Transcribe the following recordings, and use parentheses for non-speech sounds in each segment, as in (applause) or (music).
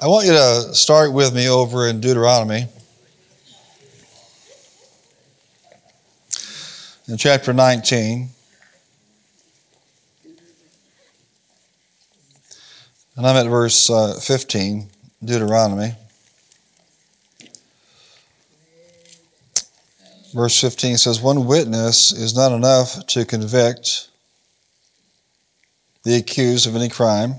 I want you to start with me over in Deuteronomy. In chapter 19. And I'm at verse uh, 15, Deuteronomy. Verse 15 says, One witness is not enough to convict the accused of any crime.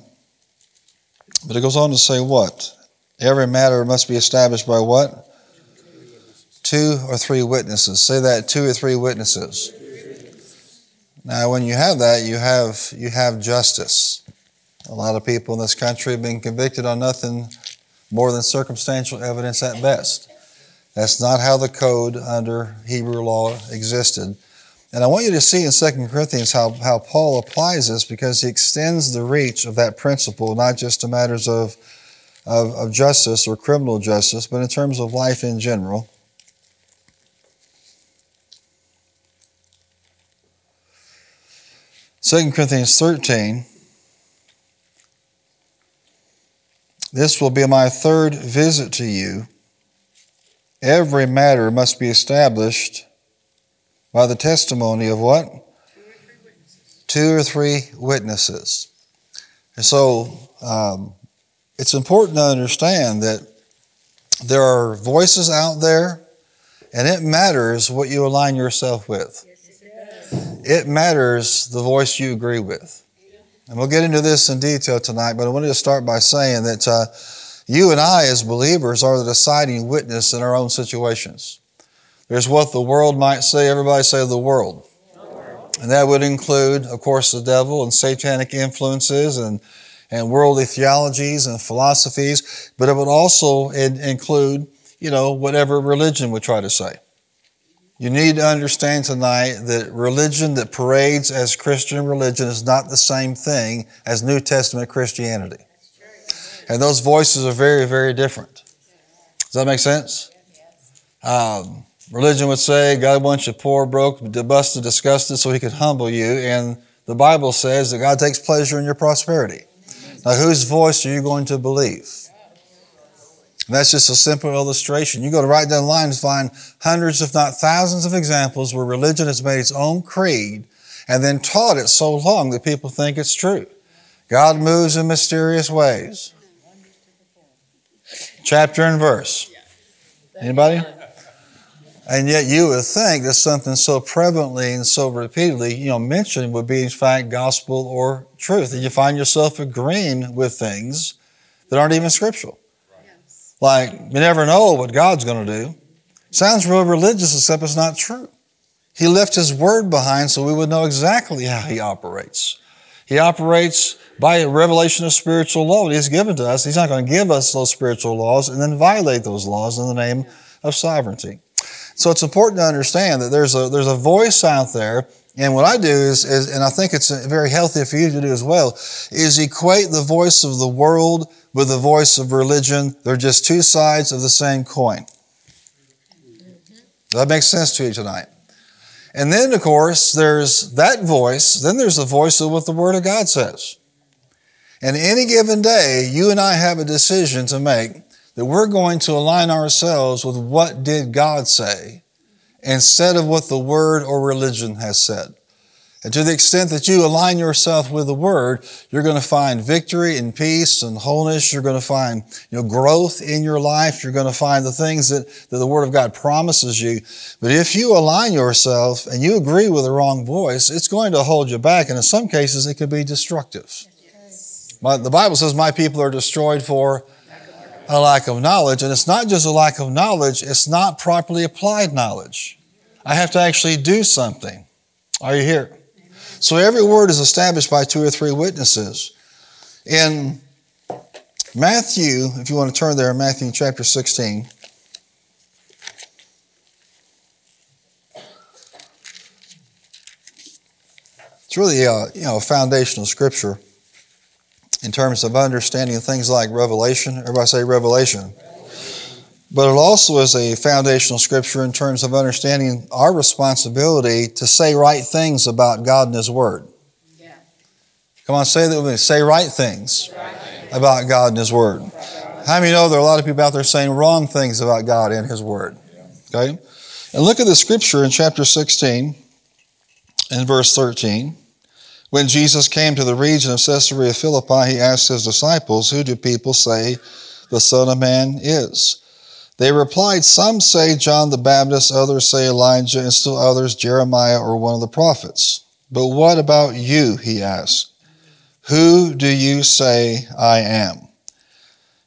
But it goes on to say what? Every matter must be established by what? Two or three witnesses. Say that two or three witnesses. Now when you have that, you have you have justice. A lot of people in this country have been convicted on nothing more than circumstantial evidence at best. That's not how the code under Hebrew law existed. And I want you to see in 2 Corinthians how, how Paul applies this because he extends the reach of that principle, not just to matters of, of, of justice or criminal justice, but in terms of life in general. Second Corinthians 13 This will be my third visit to you. Every matter must be established by the testimony of what? Two or three witnesses. And so um, it's important to understand that there are voices out there, and it matters what you align yourself with. It matters the voice you agree with. And we'll get into this in detail tonight, but I wanted to start by saying that uh, you and I, as believers, are the deciding witness in our own situations. There's what the world might say, everybody say the world. And that would include, of course, the devil and satanic influences and, and worldly theologies and philosophies, but it would also include, you know, whatever religion would try to say. You need to understand tonight that religion that parades as Christian religion is not the same thing as New Testament Christianity. And those voices are very, very different. Does that make sense? Um, religion would say God wants you poor, broke, busted, disgusted so he can humble you. And the Bible says that God takes pleasure in your prosperity. Now, whose voice are you going to believe? And that's just a simple illustration. You go to right down the line and find hundreds, if not thousands, of examples where religion has made its own creed and then taught it so long that people think it's true. God moves in mysterious ways. Chapter and verse. Anybody? And yet you would think that something so prevalently and so repeatedly, you know, mentioned would be in fact gospel or truth. And you find yourself agreeing with things that aren't even scriptural. Like, you never know what God's going to do. Sounds real religious, except it's not true. He left His Word behind so we would know exactly how He operates. He operates by a revelation of spiritual law that He's given to us. He's not going to give us those spiritual laws and then violate those laws in the name of sovereignty. So it's important to understand that there's a, there's a voice out there and what I do is, is, and I think it's very healthy for you to do as well, is equate the voice of the world with the voice of religion. They're just two sides of the same coin. Does that make sense to you tonight? And then, of course, there's that voice. Then there's the voice of what the Word of God says. And any given day, you and I have a decision to make that we're going to align ourselves with what did God say instead of what the Word or religion has said. And to the extent that you align yourself with the Word, you're going to find victory and peace and wholeness. You're going to find, you know, growth in your life. You're going to find the things that, that the Word of God promises you. But if you align yourself and you agree with the wrong voice, it's going to hold you back. And in some cases, it could be destructive. But the Bible says, my people are destroyed for a lack of knowledge. And it's not just a lack of knowledge, it's not properly applied knowledge. I have to actually do something. Are you here? So every word is established by two or three witnesses. In Matthew, if you want to turn there, Matthew chapter 16. It's really a, you know, foundational scripture in terms of understanding things like Revelation. Everybody say Revelation. But it also is a foundational scripture in terms of understanding our responsibility to say right things about God and His Word. Yeah. Come on, say that with me. Say right things, right about God and His Word. How many know there are a lot of people out there saying wrong things about God and His Word? Okay? And look at the scripture in chapter 16 and verse 13. When Jesus came to the region of Caesarea Philippi, he asked his disciples, Who do people say the Son of Man is? They replied, Some say John the Baptist, others say Elijah, and still others Jeremiah or one of the prophets. But what about you? He asked. Who do you say I am?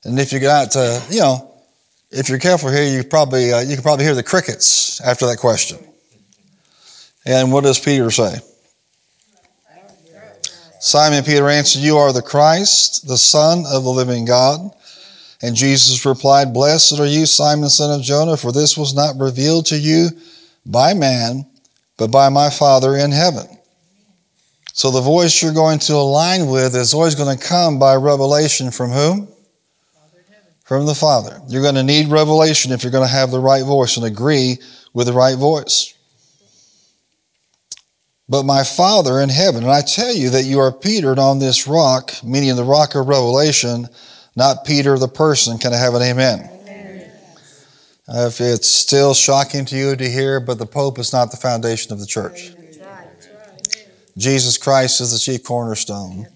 And if you got to, you know, if you're careful here, you probably uh, you can probably hear the crickets after that question. And what does Peter say? Simon Peter answered, You are the Christ, the Son of the living God. And Jesus replied, Blessed are you, Simon, son of Jonah, for this was not revealed to you by man, but by my Father in heaven. So the voice you're going to align with is always going to come by revelation from whom? From the Father. You're going to need revelation if you're going to have the right voice and agree with the right voice but my Father in heaven. And I tell you that you are Peter, and on this rock, meaning the rock of revelation, not Peter the person. Can I have an amen? amen. If it's still shocking to you to hear, but the Pope is not the foundation of the church. Jesus Christ is the chief cornerstone.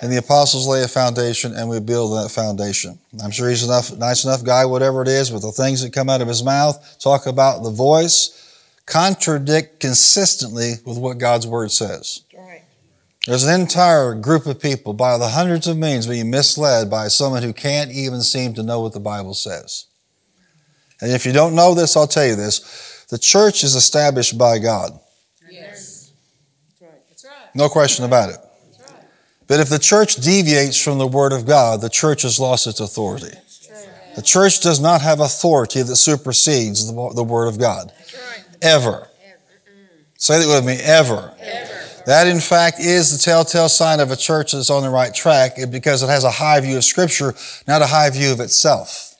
And the apostles lay a foundation and we build that foundation. I'm sure he's enough, nice enough guy, whatever it is, but the things that come out of his mouth talk about the voice contradict consistently with what God's Word says. Right. There's an entire group of people by the hundreds of millions being misled by someone who can't even seem to know what the Bible says. And if you don't know this, I'll tell you this. The church is established by God. Yes. That's right. That's right. No question about it. But if the church deviates from the Word of God, the church has lost its authority. The church does not have authority that supersedes the, the Word of God ever. Say that with me, ever. ever. That, in fact, is the telltale sign of a church that's on the right track because it has a high view of Scripture, not a high view of itself.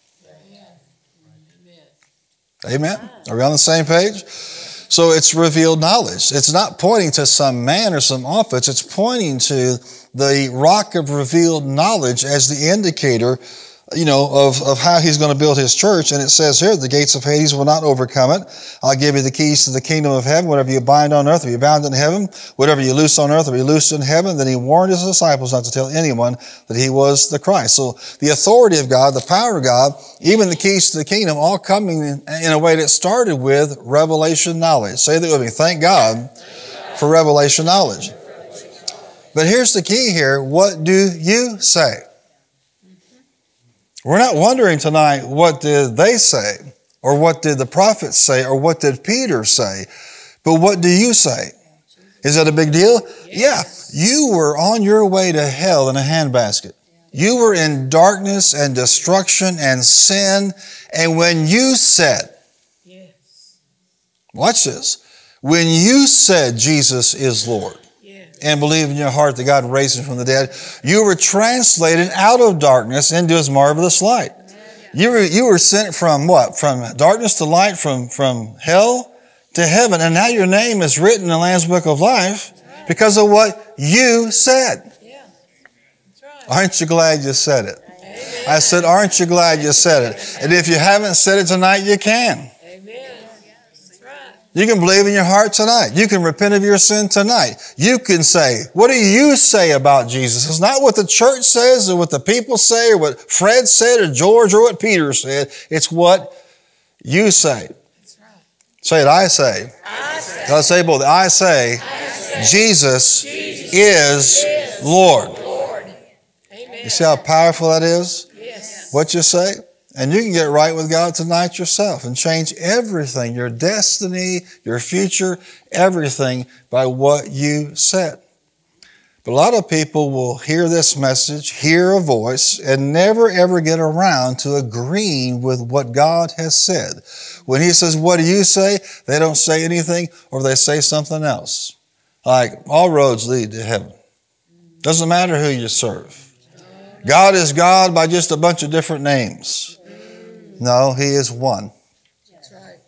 Amen. Are we on the same page? So it's revealed knowledge. It's not pointing to some man or some office. It's pointing to the rock of revealed knowledge as the indicator you know, of, of how he's going to build his church. And it says here, the gates of Hades will not overcome it. I'll give you the keys to the kingdom of heaven. Whatever you bind on earth will be bound in heaven. Whatever you loose on earth will be loosed in heaven. Then he warned his disciples not to tell anyone that he was the Christ. So the authority of God, the power of God, even the keys to the kingdom, all coming in, a way that started with revelation knowledge. Say that with me. Thank God for revelation knowledge. But here's the key here. What do you say? We're not wondering tonight what did they say, or what did the prophets say, or what did Peter say, but what do you say? Is that a big deal? Yes. Yeah. You were on your way to hell in a handbasket. You were in darkness and destruction and sin. And when you said, yes. watch this, when you said Jesus is Lord, and believe in your heart that God raised him from the dead, you were translated out of darkness into his marvelous light. You were, you were sent from what? From darkness to light, from, from hell to heaven. And now your name is written in the Lamb's Book of Life because of what you said. Aren't you glad you said it? I said, aren't you glad you said it? And if you haven't said it tonight, you can. You can believe in your heart tonight. You can repent of your sin tonight. You can say, what do you say about Jesus? It's not what the church says or what the people say or what Fred said or George or what Peter said. It's what you say. Say it, I say. I say. Let's say both. I say, I say Jesus, Jesus, is, is Lord. Lord. You see how powerful that is? Yes. What you say? And you can get right with God tonight yourself and change everything, your destiny, your future, everything by what you said. But a lot of people will hear this message, hear a voice, and never ever get around to agreeing with what God has said. When He says, What do you say? they don't say anything or they say something else. Like, all roads lead to heaven. Doesn't matter who you serve. God is God by just a bunch of different names. No, He is one. That's right.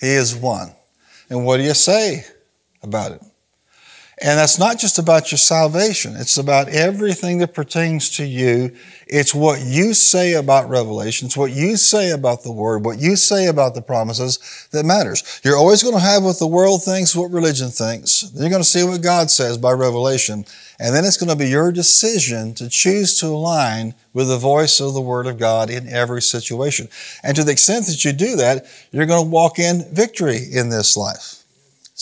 He is one. And what do you say about it? And that's not just about your salvation. It's about everything that pertains to you. It's what you say about Revelation. It's what you say about the Word, what you say about the promises that matters. You're always going to have what the world thinks, what religion thinks. Then you're going to see what God says by Revelation. And then it's going to be your decision to choose to align with the voice of the Word of God in every situation. And to the extent that you do that, you're going to walk in victory in this life.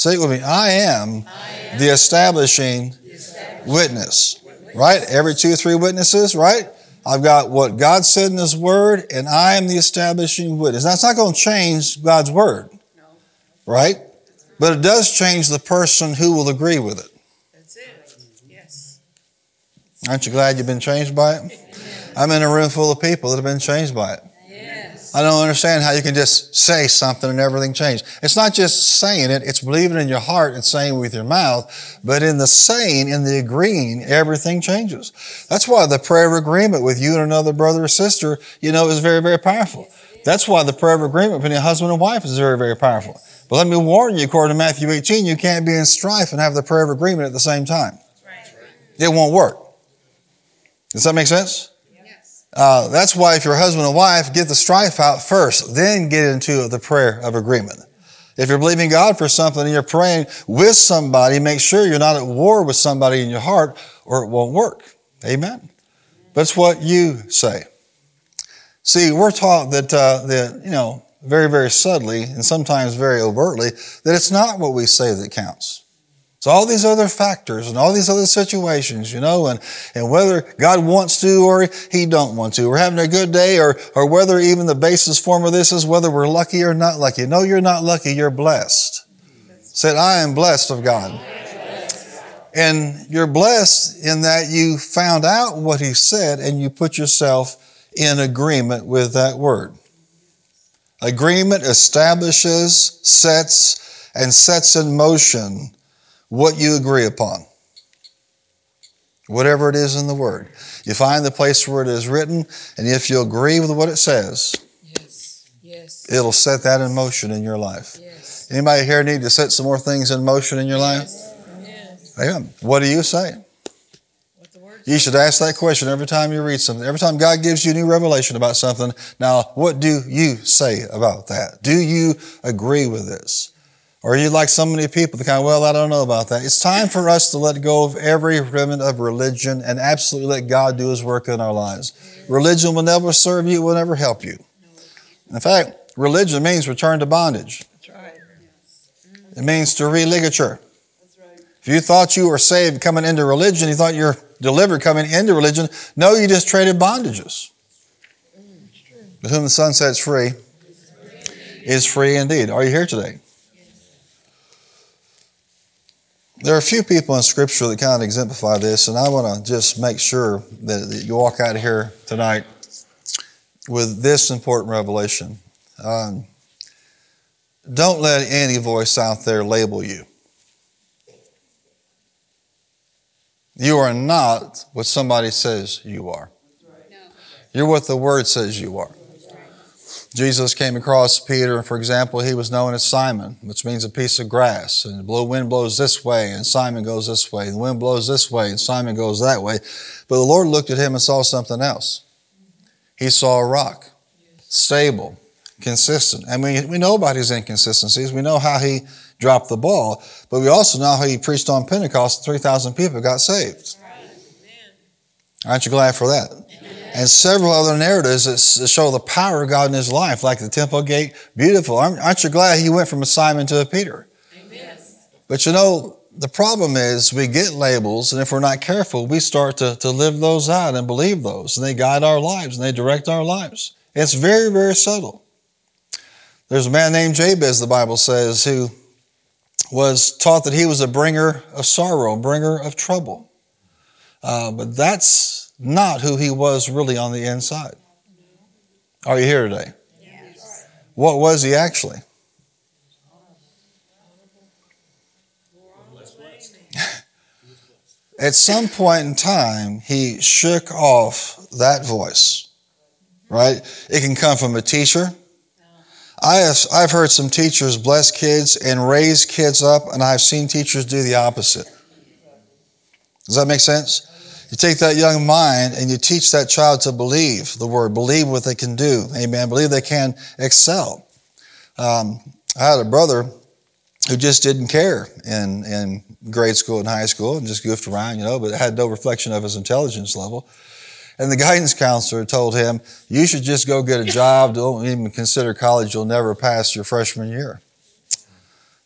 Say it with me. I am, I am the establishing, the establishing witness. witness. Right? Every two or three witnesses, right? I've got what God said in His Word, and I am the establishing witness. That's not going to change God's Word. No. Right? But it does change the person who will agree with it. That's it. Yes. Aren't you glad you've been changed by it? I'm in a room full of people that have been changed by it. I don't understand how you can just say something and everything change. It's not just saying it, it's believing in your heart and saying with your mouth, but in the saying, in the agreeing, everything changes. That's why the prayer of agreement with you and another brother or sister, you know, is very, very powerful. That's why the prayer of agreement between a husband and wife is very, very powerful. But let me warn you, according to Matthew 18, you can't be in strife and have the prayer of agreement at the same time. It won't work. Does that make sense? Uh, that's why if you're husband and wife, get the strife out first, then get into the prayer of agreement. If you're believing God for something and you're praying with somebody, make sure you're not at war with somebody in your heart or it won't work. Amen. But it's what you say. See, we're taught that, uh, that, you know, very, very subtly and sometimes very overtly, that it's not what we say that counts. It's all these other factors and all these other situations, you know, and, and whether God wants to or He don't want to. We're having a good day or, or whether even the basis form of this is whether we're lucky or not lucky. No, you're not lucky. You're blessed. Said, I am blessed of God. And you're blessed in that you found out what He said and you put yourself in agreement with that word. Agreement establishes, sets, and sets in motion what you agree upon. Whatever it is in the Word. You find the place where it is written, and if you agree with what it says, yes. Yes. it'll set that in motion in your life. Yes. Anybody here need to set some more things in motion in your life? Amen. What do you say? You should ask that question every time you read something. Every time God gives you a new revelation about something. Now, what do you say about that? Do you agree with this? Or are you like so many people that kind of, well, I don't know about that. It's time for us to let go of every remnant of religion and absolutely let God do His work in our lives. Religion will never serve you, will never help you. In fact, religion means return to bondage. It means to religature. Right. If you thought you were saved coming into religion, you thought you're delivered coming into religion, no, you just traded bondages. But whom the Son sets free is free indeed. Are you here today? There are a few people in Scripture that kind of exemplify this, and I want to just make sure that, you walk out of here tonight with this important revelation. Um, don't let any voice out there label you. You are not what somebody says you are. You're what the Word says you are. Jesus came across Peter, and for example, he was known as Simon, which means a piece of grass. And the blue wind blows this way, and Simon goes this way. And the wind blows this way, and Simon goes that way. But the Lord looked at him and saw something else. He saw a rock, stable, consistent. And we, we know about his inconsistencies. We know how he dropped the ball, but we also know how he preached on Pentecost, 3,000 people got saved. Aren't you glad for that? And several other narratives that show the power of God in his life, like the temple gate. Beautiful. Aren't you glad he went from a Simon to a Peter? Amen. But you know, the problem is we get labels, and if we're not careful, we start to, to live those out and believe those, and they guide our lives and they direct our lives. It's very, very subtle. There's a man named Jabez, the Bible says, who was taught that he was a bringer of sorrow, bringer of trouble. Uh, but that's not who he was really on the inside. Are you here today? Yes. What was he actually? (laughs) At some point in time, he shook off that voice, right? It can come from a teacher. I have, I've heard some teachers bless kids and raise kids up, and I've seen teachers do the opposite. Does that make sense? You take that young mind and you teach that child to believe the word, believe what they can do. Amen. Believe they can excel. Um, I had a brother who just didn't care in, in grade school and high school and just goofed around, you know, but had no reflection of his intelligence level. And the guidance counselor told him, You should just go get a job. Don't even consider college. You'll never pass your freshman year.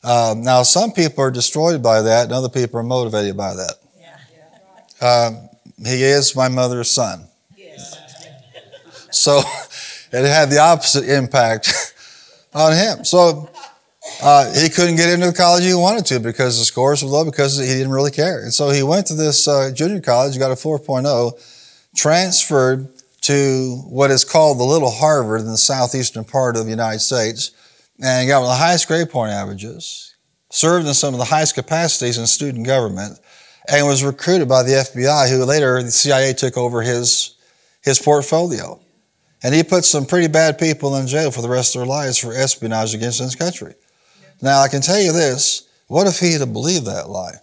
Um, now, some people are destroyed by that, and other people are motivated by that. Um, he is my mother's son. So (laughs) it had the opposite impact (laughs) on him. So uh, he couldn't get into the college he wanted to because the scores were low because he didn't really care. And so he went to this uh, junior college, got a 4.0, transferred to what is called the Little Harvard in the southeastern part of the United States, and got one of the highest grade point averages, served in some of the highest capacities in student government, and was recruited by the FBI, who later the CIA took over his, his portfolio. And he put some pretty bad people in jail for the rest of their lives for espionage against his country. Now, I can tell you this what if he had believed that lie?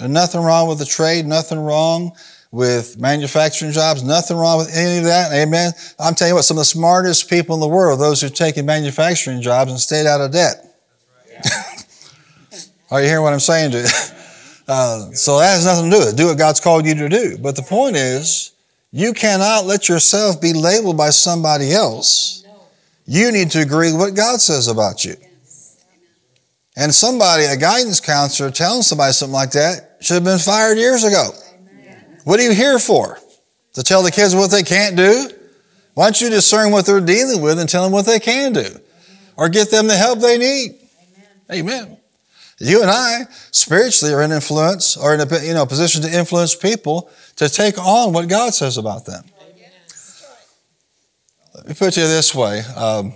And nothing wrong with the trade, nothing wrong with manufacturing jobs, nothing wrong with any of that. Amen. I'm telling you what, some of the smartest people in the world, those who've taken manufacturing jobs and stayed out of debt. (laughs) Are you hearing what I'm saying to you? (laughs) Uh, so that has nothing to do with it. Do what God's called you to do. But the point is, you cannot let yourself be labeled by somebody else. You need to agree with what God says about you. And somebody, a guidance counselor, telling somebody something like that should have been fired years ago. What are you here for? To tell the kids what they can't do? Why don't you discern what they're dealing with and tell them what they can do? Or get them the help they need. Amen. Amen. You and I spiritually are in influence or in a you know, position to influence people to take on what God says about them. Let me put it this way. Um,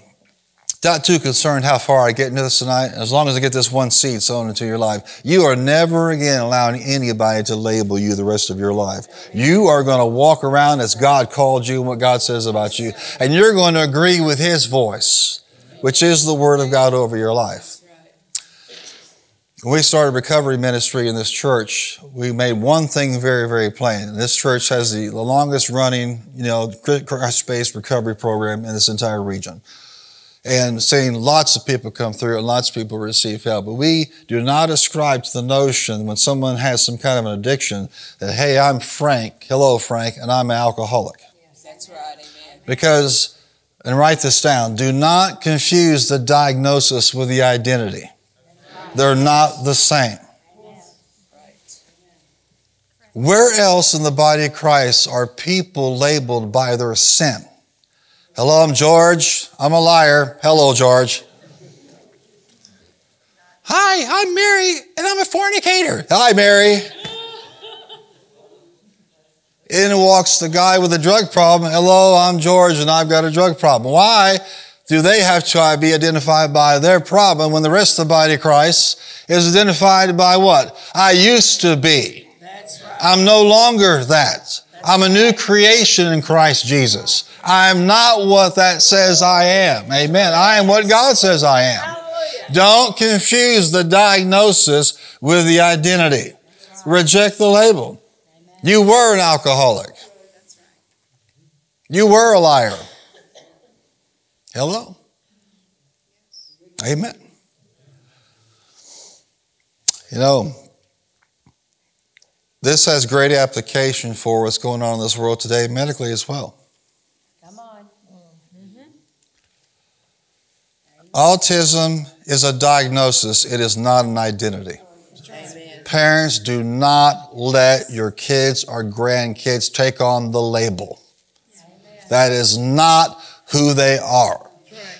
not too concerned how far I get into this tonight. As long as I get this one seed sown into your life, you are never again allowing anybody to label you the rest of your life. You are going to walk around as God called you and what God says about you, and you're going to agree with His voice, which is the Word of God over your life. When we started recovery ministry in this church, we made one thing very, very plain. This church has the, the longest running, you know, Christ-based recovery program in this entire region. And seeing lots of people come through and lots of people receive help. But we do not ascribe to the notion when someone has some kind of an addiction that, hey, I'm Frank, hello, Frank, and I'm an alcoholic. Yes, that's right, amen. Because, and write this down, do not confuse the diagnosis with the identity. They're not the same. Where else in the body of Christ are people labeled by their sin? Hello, I'm George. I'm a liar. Hello, George. Hi, I'm Mary, and I'm a fornicator. Hi, Mary. In walks the guy with a drug problem. Hello, I'm George, and I've got a drug problem. Why? Do they have to be identified by their problem when the rest of the body of Christ is identified by what? I used to be. That's right. I'm no longer that. I'm a new creation in Christ Jesus. I'm not what that says I am. Amen. I am what God says I am. Hallelujah. Don't confuse the diagnosis with the identity. Reject the label. You were an alcoholic. You were a liar. Hello? Amen. You know, this has great application for what's going on in this world today medically as well. Come on. Mm-hmm. Autism is a diagnosis, it is not an identity. Amen. Parents, do not let your kids or grandkids take on the label. That is not who they are.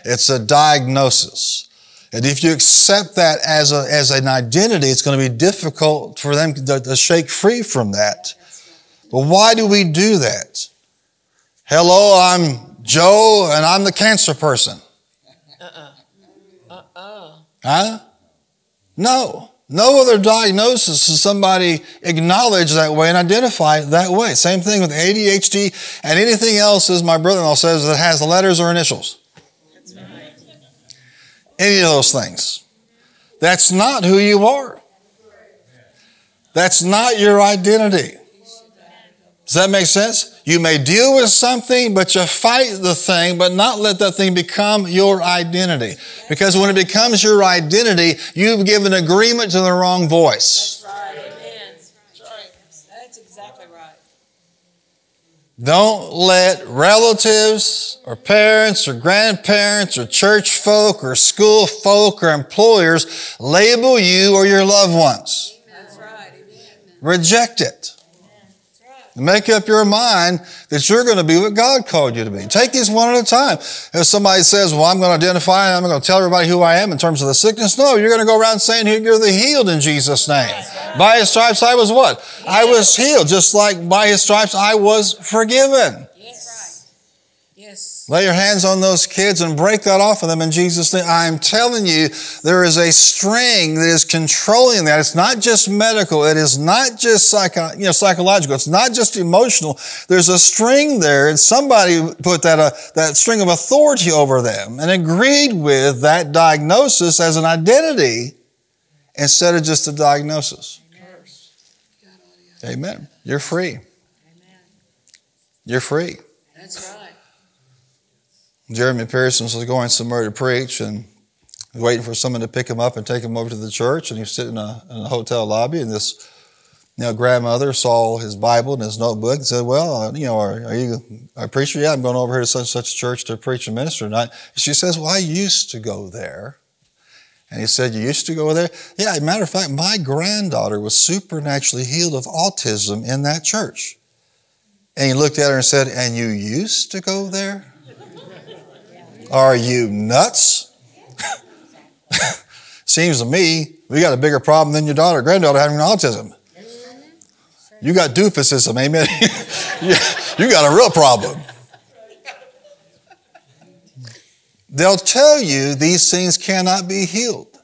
It's a diagnosis. And if you accept that as, a, as an identity, it's going to be difficult for them to, to shake free from that. But why do we do that? Hello, I'm Joe and I'm the cancer person. Uh-uh. Uh-uh. Huh? No. No other diagnosis is somebody acknowledge that way and identify it that way. Same thing with ADHD and anything else, as my brother-in-law says, that has letters or initials. Any of those things. That's not who you are. That's not your identity. Does that make sense? You may deal with something, but you fight the thing, but not let that thing become your identity. Because when it becomes your identity, you've given agreement to the wrong voice. That's right. Amen. That's right. That's exactly right. Don't let relatives or parents or grandparents or church folk or school folk or employers label you or your loved ones. That's right. Amen. Reject it. Make up your mind that you're going to be what God called you to be. Take these one at a time. If somebody says, well, I'm going to identify and I'm going to tell everybody who I am in terms of the sickness, no, you're going to go around saying you're the healed in Jesus' name. By his stripes I was what? I was healed, just like by his stripes I was forgiven. Lay your hands on those kids and break that off of them in Jesus' name. I'm telling you, there is a string that is controlling that. It's not just medical. It is not just psycho, you know, psychological. It's not just emotional. There's a string there, and somebody put that uh, that string of authority over them and agreed with that diagnosis as an identity instead of just a diagnosis. Amen. You're free. Amen. You're free. That's right. Jeremy Pearson was going somewhere to preach and waiting for someone to pick him up and take him over to the church. And he was sitting in a, in a hotel lobby, and this you know, grandmother saw his Bible and his notebook and said, Well, uh, you know, are, are you a preacher? Yeah, I'm going over here to such and such church to preach and minister tonight. She says, Well, I used to go there. And he said, You used to go there? Yeah, matter of fact, my granddaughter was supernaturally healed of autism in that church. And he looked at her and said, And you used to go there? Are you nuts? (laughs) Seems to me we got a bigger problem than your daughter, or granddaughter having autism. You got doofusism, amen. (laughs) you got a real problem. They'll tell you these things cannot be healed.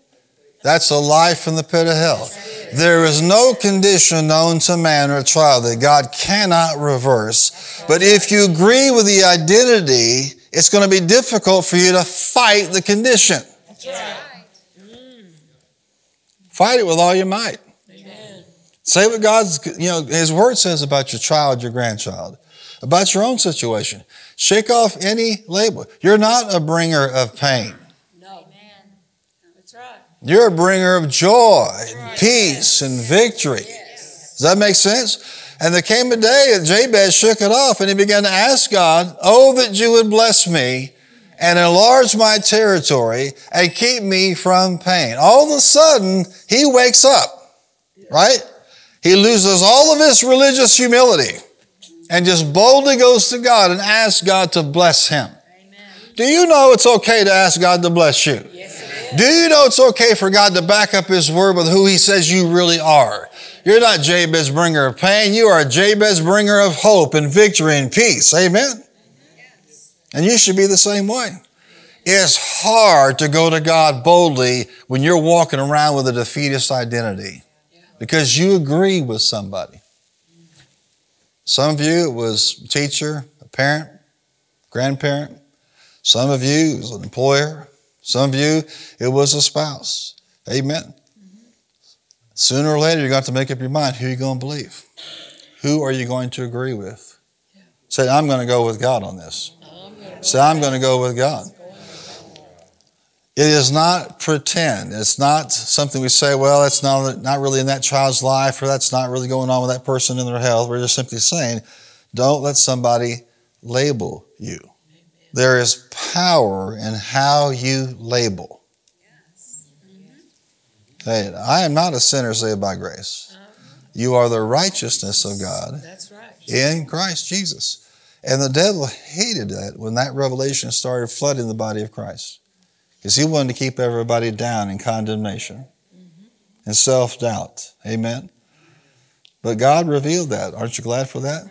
That's a lie from the pit of hell. There is no condition known to man or child that God cannot reverse. But if you agree with the identity, it's going to be difficult for you to fight the condition. That's right. Mm. Fight it with all your might. Amen. Say what God's, you know, His Word says about your child, your grandchild, about your own situation. Shake off any label. You're not a bringer of pain. No. That's right. You're a bringer of joy, and peace, and victory. Yes. Does that make sense? And there came a day that Jabez shook it off and he began to ask God, Oh, that you would bless me and enlarge my territory and keep me from pain. All of a sudden, he wakes up, right? He loses all of his religious humility and just boldly goes to God and asks God to bless him. Do you know it's okay to ask God to bless you? Yes, it is. Do you know it's okay for God to back up His word with who He says you really are? You're not Jabez bringer of pain. You are a Jabez bringer of hope and victory and peace. Amen? And you should be the same way. It's hard to go to God boldly when you're walking around with a defeatist identity because you agree with somebody. Some of you, it was a teacher, a parent, grandparent. Some of you, it was an employer. Some of you, it was a spouse. Amen. Sooner or later, you're going to make up your mind who you're going to believe. Who are you going to agree with? Say, I'm going to go with God on this. Say, I'm going to go with God. It is not pretend. It's not something we say, well, that's not, not really in that child's life or that's not really going on with that person in their health. We're just simply saying, don't let somebody label you. There is power in how you label. Hey, I am not a sinner saved by grace. You are the righteousness of God That's right. in Christ Jesus. And the devil hated that when that revelation started flooding the body of Christ. Because he wanted to keep everybody down in condemnation and self doubt. Amen. But God revealed that. Aren't you glad for that?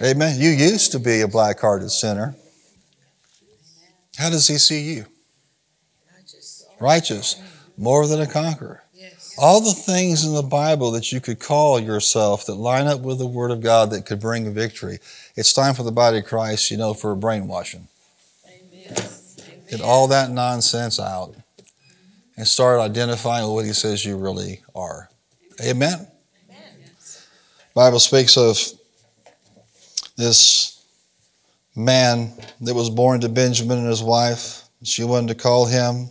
Amen. You used to be a black hearted sinner. How does he see you? Righteous. More than a conqueror. Yes. All the things in the Bible that you could call yourself that line up with the Word of God that could bring victory. It's time for the body of Christ, you know, for brainwashing. Amen. Get all that nonsense out and start identifying with what He says you really are. Amen. Amen. Bible speaks of this man that was born to Benjamin and his wife. She wanted to call him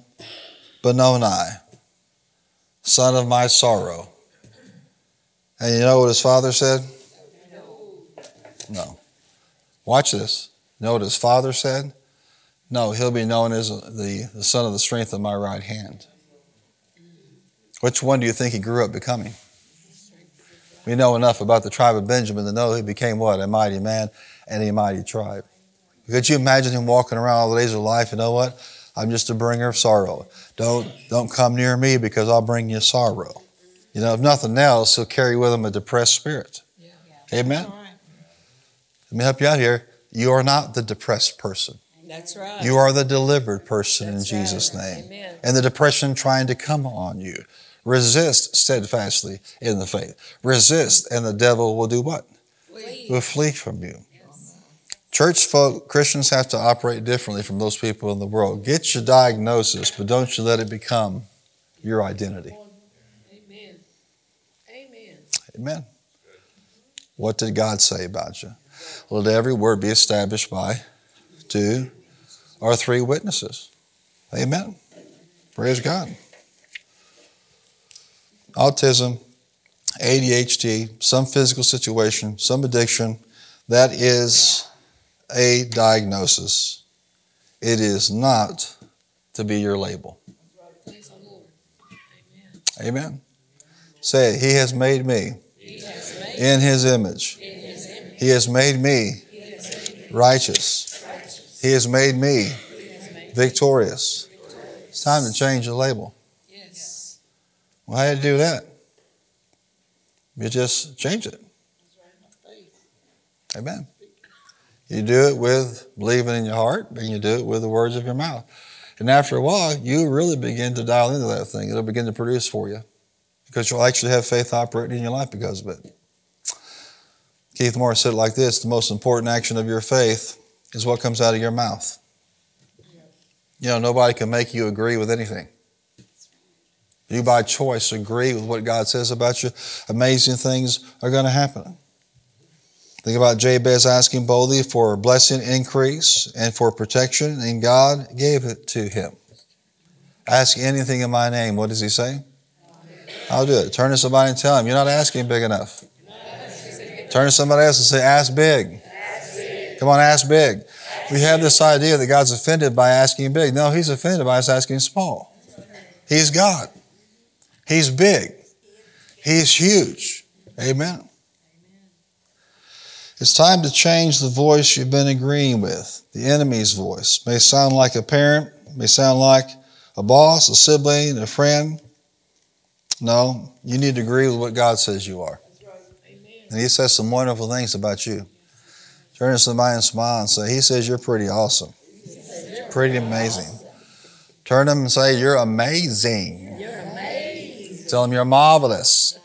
Benoni, son of my sorrow. And you know what his father said? No. Watch this. You know what his father said? No, he'll be known as the, the son of the strength of my right hand. Which one do you think he grew up becoming? We know enough about the tribe of Benjamin to know he became what? A mighty man and a mighty tribe. Could you imagine him walking around all the days of life? You know what? I'm just a bringer of sorrow. Don't don't come near me because I'll bring you sorrow. You know, if nothing else, he'll carry with him a depressed spirit. Yeah. Amen. Right. Let me help you out here. You are not the depressed person. That's right. You are the delivered person in That's Jesus' right. name. Amen. And the depression trying to come on you. Resist steadfastly in the faith. Resist, and the devil will do what? Flee. Will flee from you. Church folk, Christians have to operate differently from those people in the world. Get your diagnosis, but don't you let it become your identity. Amen. Amen. Amen. What did God say about you? Let every word be established by two or three witnesses. Amen. Praise God. Autism, ADHD, some physical situation, some addiction, that is a diagnosis. It is not to be your label. Amen. Say. He has made me in his image. He has made me righteous. He has made me victorious. It's time to change the label. Well, how do you do that? You just change it. Amen. You do it with believing in your heart, and you do it with the words of your mouth. And after a while, you really begin to dial into that thing. It'll begin to produce for you because you'll actually have faith operating in your life because of it. Keith Morris said it like this the most important action of your faith is what comes out of your mouth. You know, nobody can make you agree with anything. You, by choice, agree with what God says about you, amazing things are going to happen. Think about Jabez asking boldly for blessing, increase, and for protection, and God gave it to him. Ask anything in my name. What does he say? I'll do it. Turn to somebody and tell him, You're not asking big enough. Turn to somebody else and say, Ask big. Come on, ask big. We have this idea that God's offended by asking big. No, he's offended by us asking small. He's God. He's big. He's huge. Amen. It's time to change the voice you've been agreeing with. The enemy's voice may sound like a parent, may sound like a boss, a sibling, a friend. No, you need to agree with what God says you are. And He says some wonderful things about you. Turn to somebody and smile and say, He says you're pretty awesome, pretty amazing. Turn to them and say, You're amazing. You're amazing. Tell them you're marvelous.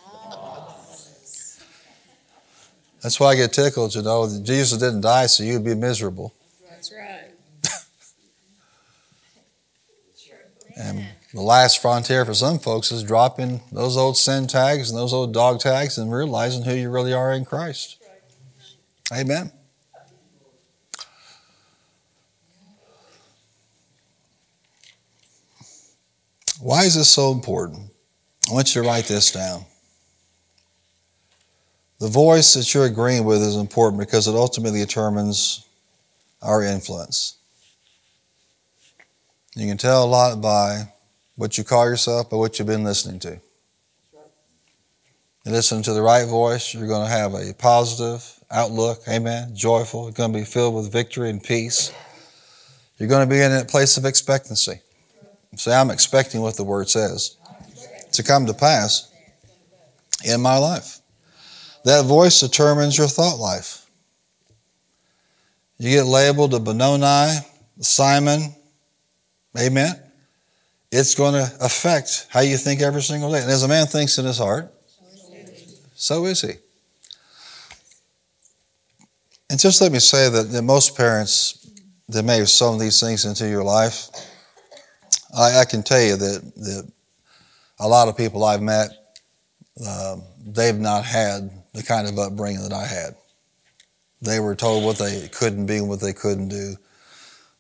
That's why I get tickled, you know. that Jesus didn't die so you'd be miserable. That's right. (laughs) And the last frontier for some folks is dropping those old sin tags and those old dog tags and realizing who you really are in Christ. Amen. Why is this so important? I want you to write this down. The voice that you're agreeing with is important because it ultimately determines our influence. You can tell a lot by what you call yourself, by what you've been listening to. You listen to the right voice, you're going to have a positive outlook, amen, joyful. You're going to be filled with victory and peace. You're going to be in a place of expectancy. Say, I'm expecting what the word says to come to pass in my life. That voice determines your thought life. You get labeled a Benoni, Simon, amen. It's going to affect how you think every single day. And as a man thinks in his heart, so is he. And just let me say that, most parents that may have sown these things into your life, I, I can tell you that, that a lot of people I've met, um, they've not had the kind of upbringing that I had. They were told what they couldn't be and what they couldn't do.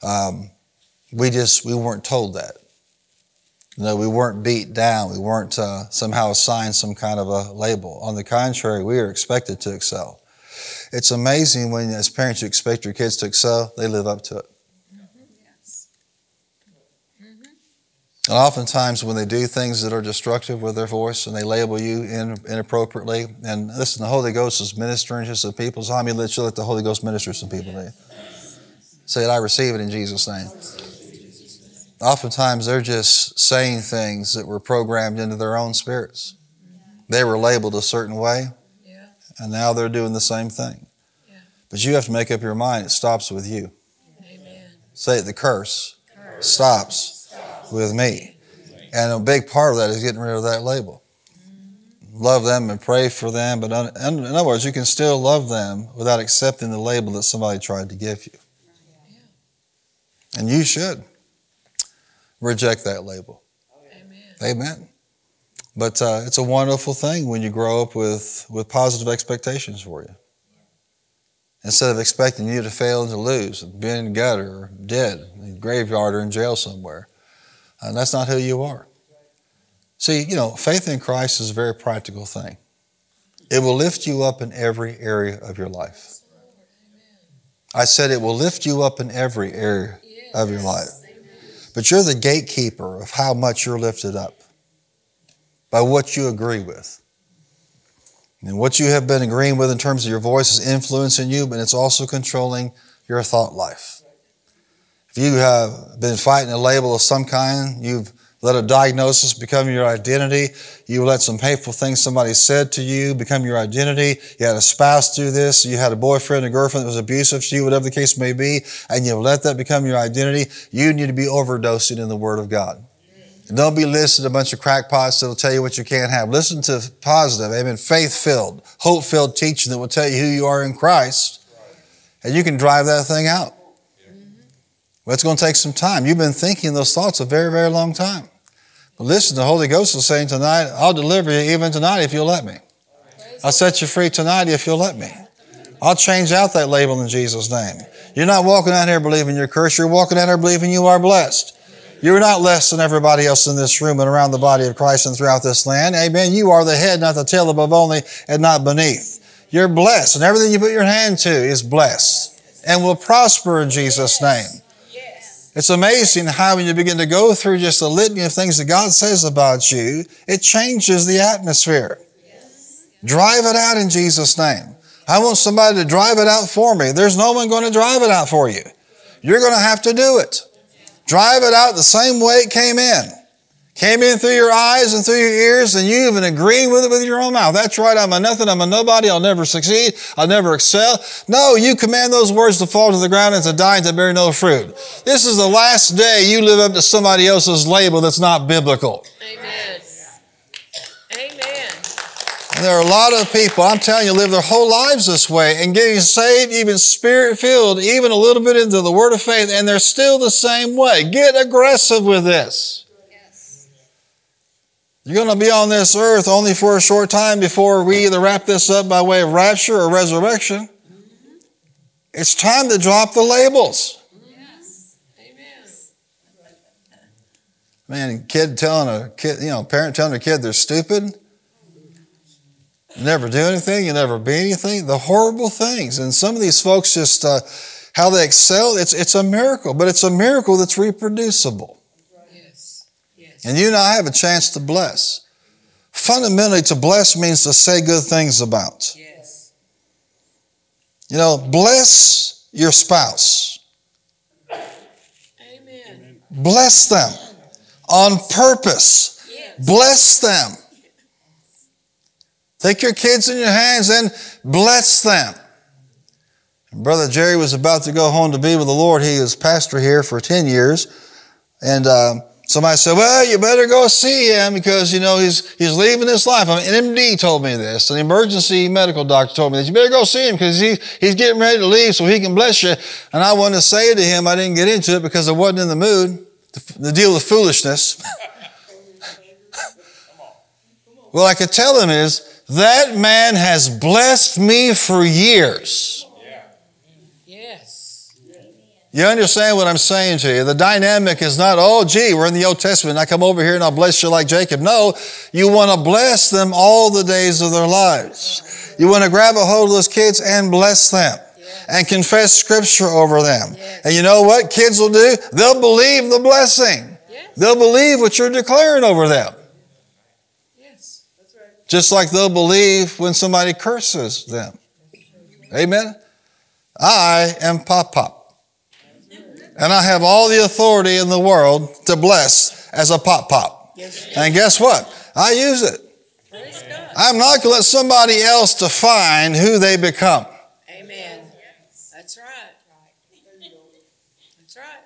Um, we just we weren't told that. No, we weren't beat down. We weren't uh, somehow assigned some kind of a label. On the contrary, we are expected to excel. It's amazing when, as parents, you expect your kids to excel, they live up to it. And oftentimes, when they do things that are destructive with their voice and they label you in, inappropriately, and listen, the Holy Ghost is ministering to some people. So, how many let you let the Holy Ghost minister to some people? To Say it, I receive it in Jesus' name. Oftentimes, they're just saying things that were programmed into their own spirits. They were labeled a certain way, and now they're doing the same thing. But you have to make up your mind, it stops with you. Amen. Say it, the curse, curse. stops with me. And a big part of that is getting rid of that label. Love them and pray for them, but in other words, you can still love them without accepting the label that somebody tried to give you. And you should reject that label. Amen. Amen. But uh, it's a wonderful thing when you grow up with, with positive expectations for you. Instead of expecting you to fail and to lose, be in gutter or dead, in graveyard or in jail somewhere. And that's not who you are. See, you know, faith in Christ is a very practical thing. It will lift you up in every area of your life. I said it will lift you up in every area of your life. But you're the gatekeeper of how much you're lifted up by what you agree with. And what you have been agreeing with in terms of your voice is influencing you, but it's also controlling your thought life. If you have been fighting a label of some kind, you've let a diagnosis become your identity. You let some hateful things somebody said to you become your identity. You had a spouse do this. You had a boyfriend or girlfriend that was abusive to you, whatever the case may be, and you let that become your identity. You need to be overdosing in the Word of God. And don't be listening to a bunch of crackpots that'll tell you what you can't have. Listen to positive, amen, faith-filled, hope-filled teaching that will tell you who you are in Christ, and you can drive that thing out. Well, it's going to take some time. You've been thinking those thoughts a very, very long time. But listen, the Holy Ghost is saying tonight, I'll deliver you even tonight if you'll let me. I'll set you free tonight if you'll let me. I'll change out that label in Jesus' name. You're not walking out here believing you're cursed. You're walking out here believing you are blessed. You're not less than everybody else in this room and around the body of Christ and throughout this land. Amen. You are the head, not the tail, above only and not beneath. You're blessed, and everything you put your hand to is blessed and will prosper in Jesus' name. It's amazing how when you begin to go through just a litany of things that God says about you, it changes the atmosphere. Drive it out in Jesus' name. I want somebody to drive it out for me. There's no one going to drive it out for you. You're going to have to do it. Drive it out the same way it came in. Came in through your eyes and through your ears, and you even agreed with it with your own mouth. That's right, I'm a nothing, I'm a nobody, I'll never succeed, I'll never excel. No, you command those words to fall to the ground and to die and to bear no fruit. This is the last day you live up to somebody else's label that's not biblical. Amen. Amen. And there are a lot of people, I'm telling you, live their whole lives this way and getting saved, even spirit filled, even a little bit into the word of faith, and they're still the same way. Get aggressive with this. You're going to be on this earth only for a short time before we either wrap this up by way of rapture or resurrection. It's time to drop the labels. Yes. Amen. Man, kid telling a kid, you know, parent telling a kid they're stupid. You never do anything, you never be anything. The horrible things. And some of these folks just, uh, how they excel, it's, it's a miracle, but it's a miracle that's reproducible. And you and I have a chance to bless. Fundamentally, to bless means to say good things about. Yes. You know, bless your spouse. Amen. Bless them on purpose. Yes. Bless them. Take your kids in your hands and bless them. And Brother Jerry was about to go home to be with the Lord. He was pastor here for 10 years. And uh, Somebody said, well, you better go see him because, you know, he's, he's leaving this life. I mean, an MD told me this. An emergency medical doctor told me this. You better go see him because he, he's getting ready to leave so he can bless you. And I wanted to say to him, I didn't get into it because I wasn't in the mood to, deal with foolishness. (laughs) what I could tell him is, that man has blessed me for years. You understand what I'm saying to you? The dynamic is not, oh, gee, we're in the Old Testament. I come over here and I'll bless you like Jacob. No, you want to bless them all the days of their lives. You want to grab a hold of those kids and bless them and confess scripture over them. And you know what kids will do? They'll believe the blessing. They'll believe what you're declaring over them. Yes. Just like they'll believe when somebody curses them. Amen. I am Pop Pop. And I have all the authority in the world to bless as a Pop Pop. Yes. And guess what? I use it. I'm not going to let somebody else define who they become. Amen. That's right. That's right.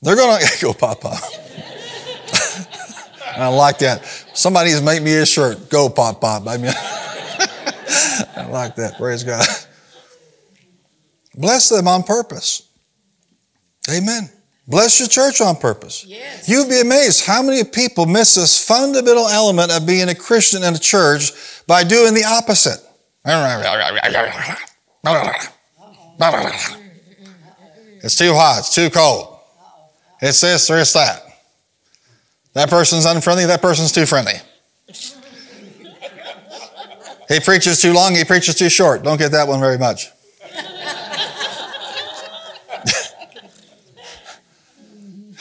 They're going (laughs) to go Pop Pop. (laughs) I like that. Somebody needs to make me a shirt. Go Pop Pop. I mean, (laughs) I like that. Praise God. Bless them on purpose. Amen. Bless your church on purpose. Yes. You'd be amazed how many people miss this fundamental element of being a Christian in a church by doing the opposite. It's too hot, it's too cold. It's this or it's that. That person's unfriendly, that person's too friendly. He preaches too long, he preaches too short. Don't get that one very much.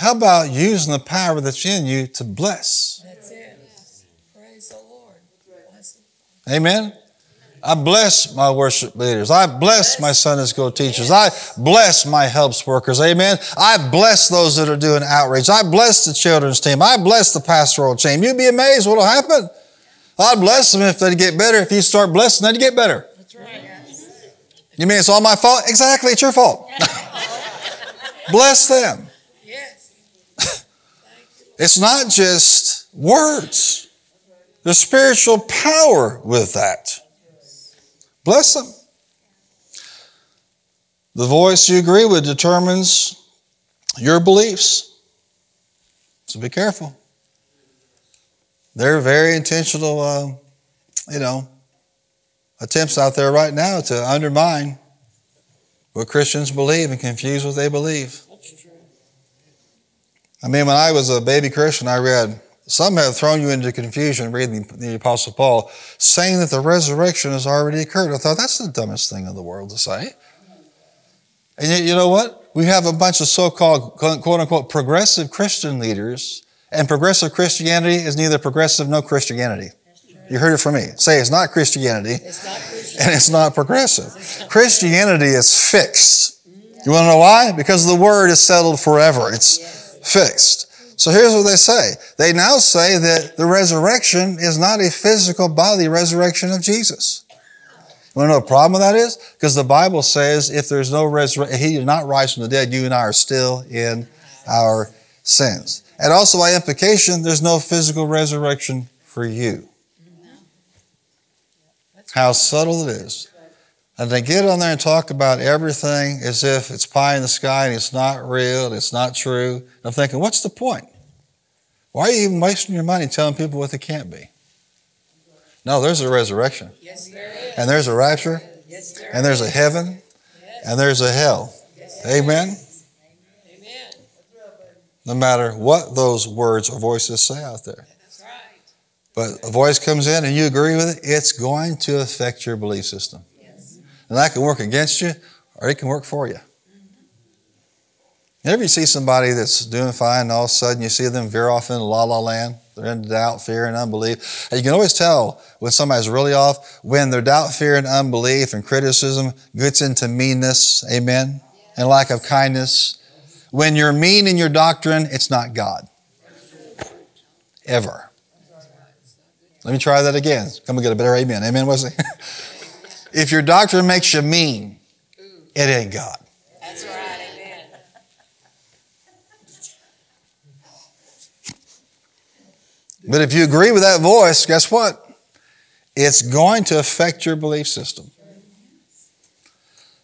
How about using the power that's in you to bless? That's it. Praise the Lord. Bless. Amen. I bless my worship leaders. I bless my Sunday school teachers. I bless my helps workers. Amen. I bless those that are doing outreach. I bless the children's team. I bless the pastoral team. You'd be amazed what'll happen. I'd bless them if they get better. If you start blessing, they'd get better. That's right. You mean it's all my fault? Exactly, it's your fault. (laughs) bless them. It's not just words. There's spiritual power with that. Bless them. The voice you agree with determines your beliefs. So be careful. There are very intentional, uh, you know, attempts out there right now to undermine what Christians believe and confuse what they believe. That's true. I mean, when I was a baby Christian, I read, some have thrown you into confusion reading the Apostle Paul, saying that the resurrection has already occurred. I thought, that's the dumbest thing in the world to say. And yet, you know what? We have a bunch of so called, quote unquote, progressive Christian leaders, and progressive Christianity is neither progressive nor Christianity. You heard it from me. Say it's not Christianity It's not Christian. and it's not progressive. Christianity is fixed. Mm. You want to know why? Because the word is settled forever. It's fixed. So here's what they say. They now say that the resurrection is not a physical bodily resurrection of Jesus. You want to know the problem with that is? Because the Bible says if there's no resurrection, he did not rise from the dead, you and I are still in our sins. And also by implication, there's no physical resurrection for you. How subtle it is. And they get on there and talk about everything as if it's pie in the sky and it's not real, and it's not true. And I'm thinking, what's the point? Why are you even wasting your money telling people what they can't be? No, there's a resurrection, Yes, there is. and there's a rapture, Yes, there and there's a heaven, Yes. and there's a hell. Yes. Amen? Amen. No matter what those words or voices say out there. That's right. But a voice comes in and you agree with it, it's going to affect your belief system. And that can work against you or it can work for you. Whenever you see somebody that's doing fine and all of a sudden you see them veer off into la la land? They're in doubt, fear, and unbelief. And you can always tell when somebody's really off when their doubt, fear, and unbelief and criticism gets into meanness, amen, and lack of kindness. When you're mean in your doctrine, it's not God. Ever. Let me try that again. Come and get a better amen. Amen, Wesley? (laughs) if your doctrine makes you mean, it ain't God. That's right. Amen. But if you agree with that voice, guess what? It's going to affect your belief system.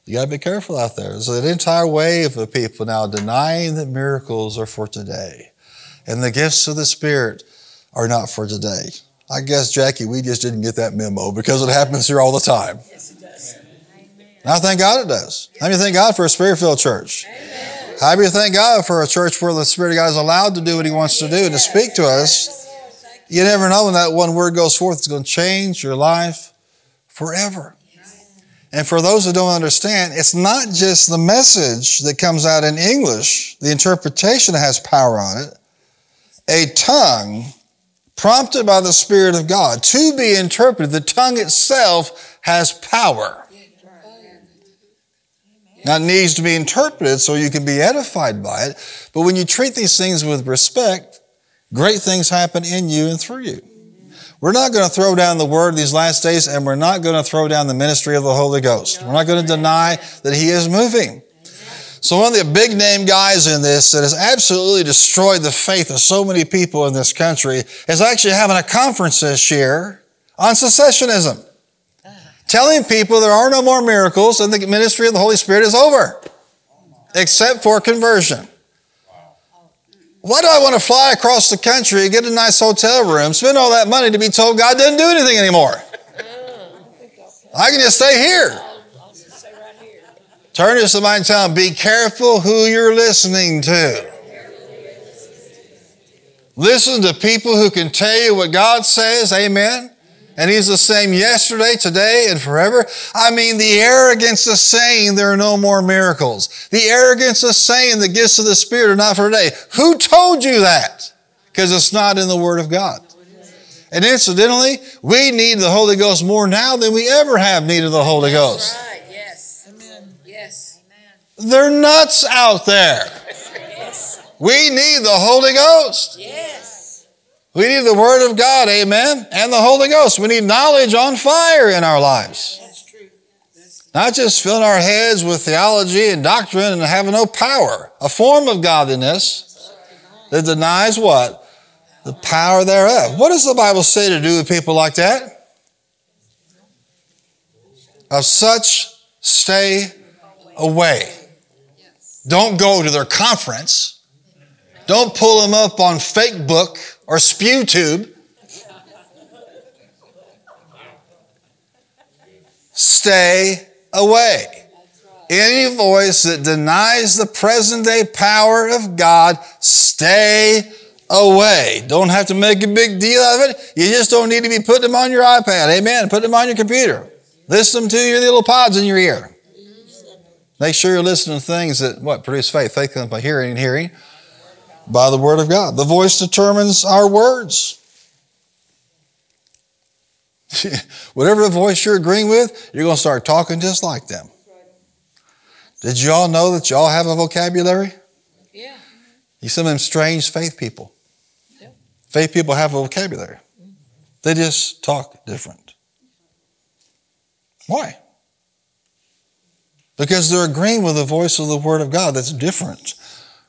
You got to be careful out there. There's an entire wave of people now denying that miracles are for today and the gifts of the Spirit are not for today. I guess, Jackie, we just didn't get that memo because it happens here all the time. Yes, it does. And I thank God it does. How do you thank God for a spirit filled church? Amen. How do you thank God for a church where the Spirit of God is allowed to do what He wants to do and to speak to us? You never know when that one word goes forth, it's going to change your life forever. And for those who don't understand, it's not just the message that comes out in English, the interpretation has power on it. A tongue prompted by the Spirit of God to be interpreted, the tongue itself has power. Now, it needs to be interpreted so you can be edified by it. But when you treat these things with respect, great things happen in you and through you. We're not going to throw down the word these last days, and we're not going to throw down the ministry of the Holy Ghost. We're not going to deny that He is moving. So, one of the big name guys in this that has absolutely destroyed the faith of so many people in this country is actually having a conference this year on cessationism telling people there are no more miracles and the ministry of the Holy Spirit is over, except for conversion. Why do I want to fly across the country, get a nice hotel room, spend all that money to be told God didn't do anything anymore? I can just stay here. I'll just say right here. Turn to somebody and tell them, be careful who you're listening to. Listen to people who can tell you what God says, amen. And He's the same yesterday, today, and forever. I mean, the arrogance of saying there are no more miracles. The arrogance of saying the gifts of the Spirit are not for today. Who told you that? Because it's not in the Word of God. And incidentally, we need the Holy Ghost more now than we ever have needed the Holy Ghost. Right, yes. Amen. Yes. They're nuts out there. Yes. We need the Holy Ghost. Yes. We need the Word of God, amen, and the Holy Ghost. We need knowledge on fire in our lives. That's true. That's Not just filling our heads with theology and doctrine and having no power. A form of godliness that denies what? The power thereof. What does the Bible say to do with people like that? Of such stay away. Don't go to their conference. Don't pull them up on fake book or SpewTube. Stay away. Any voice that denies the present day power of God, stay away. Don't have to make a big deal of it. You just don't need to be putting them on your iPad. Amen. Put them on your computer. Listen to your little pods in your ear. Make sure you're listening to things that what produce faith. Faith comes by hearing and hearing by the word of God. The voice determines our words. (laughs) Whatever the voice you're agreeing with, you're going to start talking just like them. Did you all know that y'all have a vocabulary? Yeah. You some of them strange faith people. Yep. Faith people have a vocabulary. They just talk different. Why? Because they're agreeing with the voice of the Word of God that's different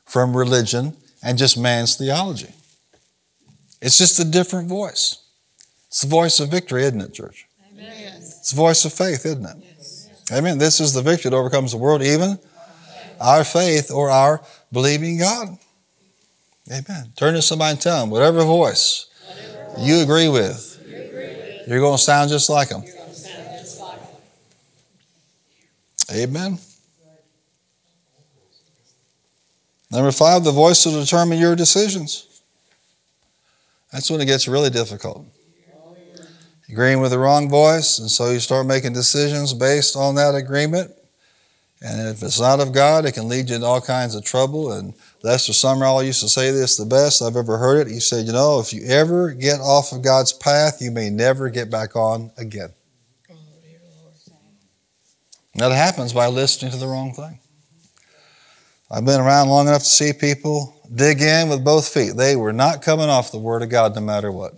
from religion and just man's theology. It's just a different voice. It's the voice of victory, isn't it, church? Amen. It's the voice of faith, isn't it? Amen. This is the victory that overcomes the world, even our faith or our believing God. Amen. Turn to somebody and tell them, whatever voice you agree with, you're going to sound just like them. Amen. Number five, the voice will determine your decisions. That's when it gets really difficult. Agreeing with the wrong voice, and so you start making decisions based on that agreement. And if it's not of God, it can lead you into all kinds of trouble. And Lester Sumrall used to say this the best I've ever heard it. He said, You know, if you ever get off of God's path, you may never get back on again. That happens by listening to the wrong thing. I've been around long enough to see people dig in with both feet. They were not coming off the Word of God no matter what.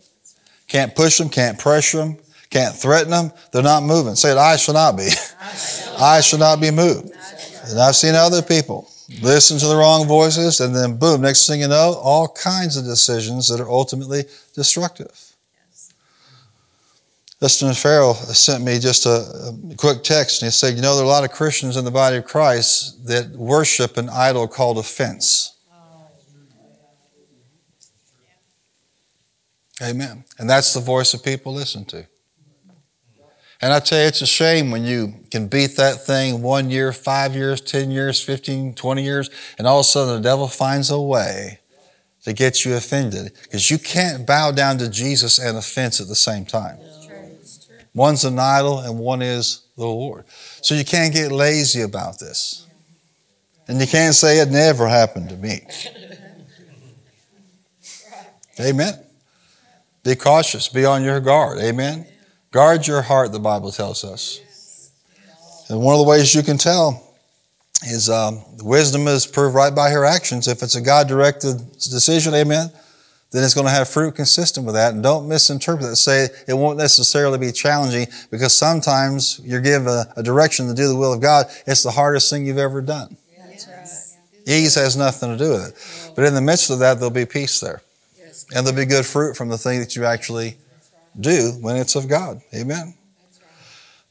Can't push them, can't pressure them, can't threaten them. They're not moving. Say it, I shall not be. (laughs) I shall not be moved. And I've seen other people listen to the wrong voices, and then boom, next thing you know, all kinds of decisions that are ultimately destructive. Justin Farrell sent me just a, a quick text, and he said, You know, there are a lot of Christians in the body of Christ that worship an idol called offense. Amen. And that's the voice that people listen to. And I tell you, it's a shame when you can beat that thing one year, five years, 10 years, 15, 20 years, and all of a sudden the devil finds a way to get you offended. Because you can't bow down to Jesus and offense at the same time. One's an idol and one is the Lord. So you can't get lazy about this. And you can't say it never happened to me. Amen. Be cautious, be on your guard. Amen. Guard your heart, the Bible tells us. And one of the ways you can tell is um, wisdom is proved right by her actions. If it's a God directed decision, amen, then it's going to have fruit consistent with that. And don't misinterpret it. Say it won't necessarily be challenging because sometimes you're given a, a direction to do the will of God. It's the hardest thing you've ever done. Ease has nothing to do with it. But in the midst of that, there'll be peace there. And there'll be good fruit from the thing that you actually do when it's of God. Amen.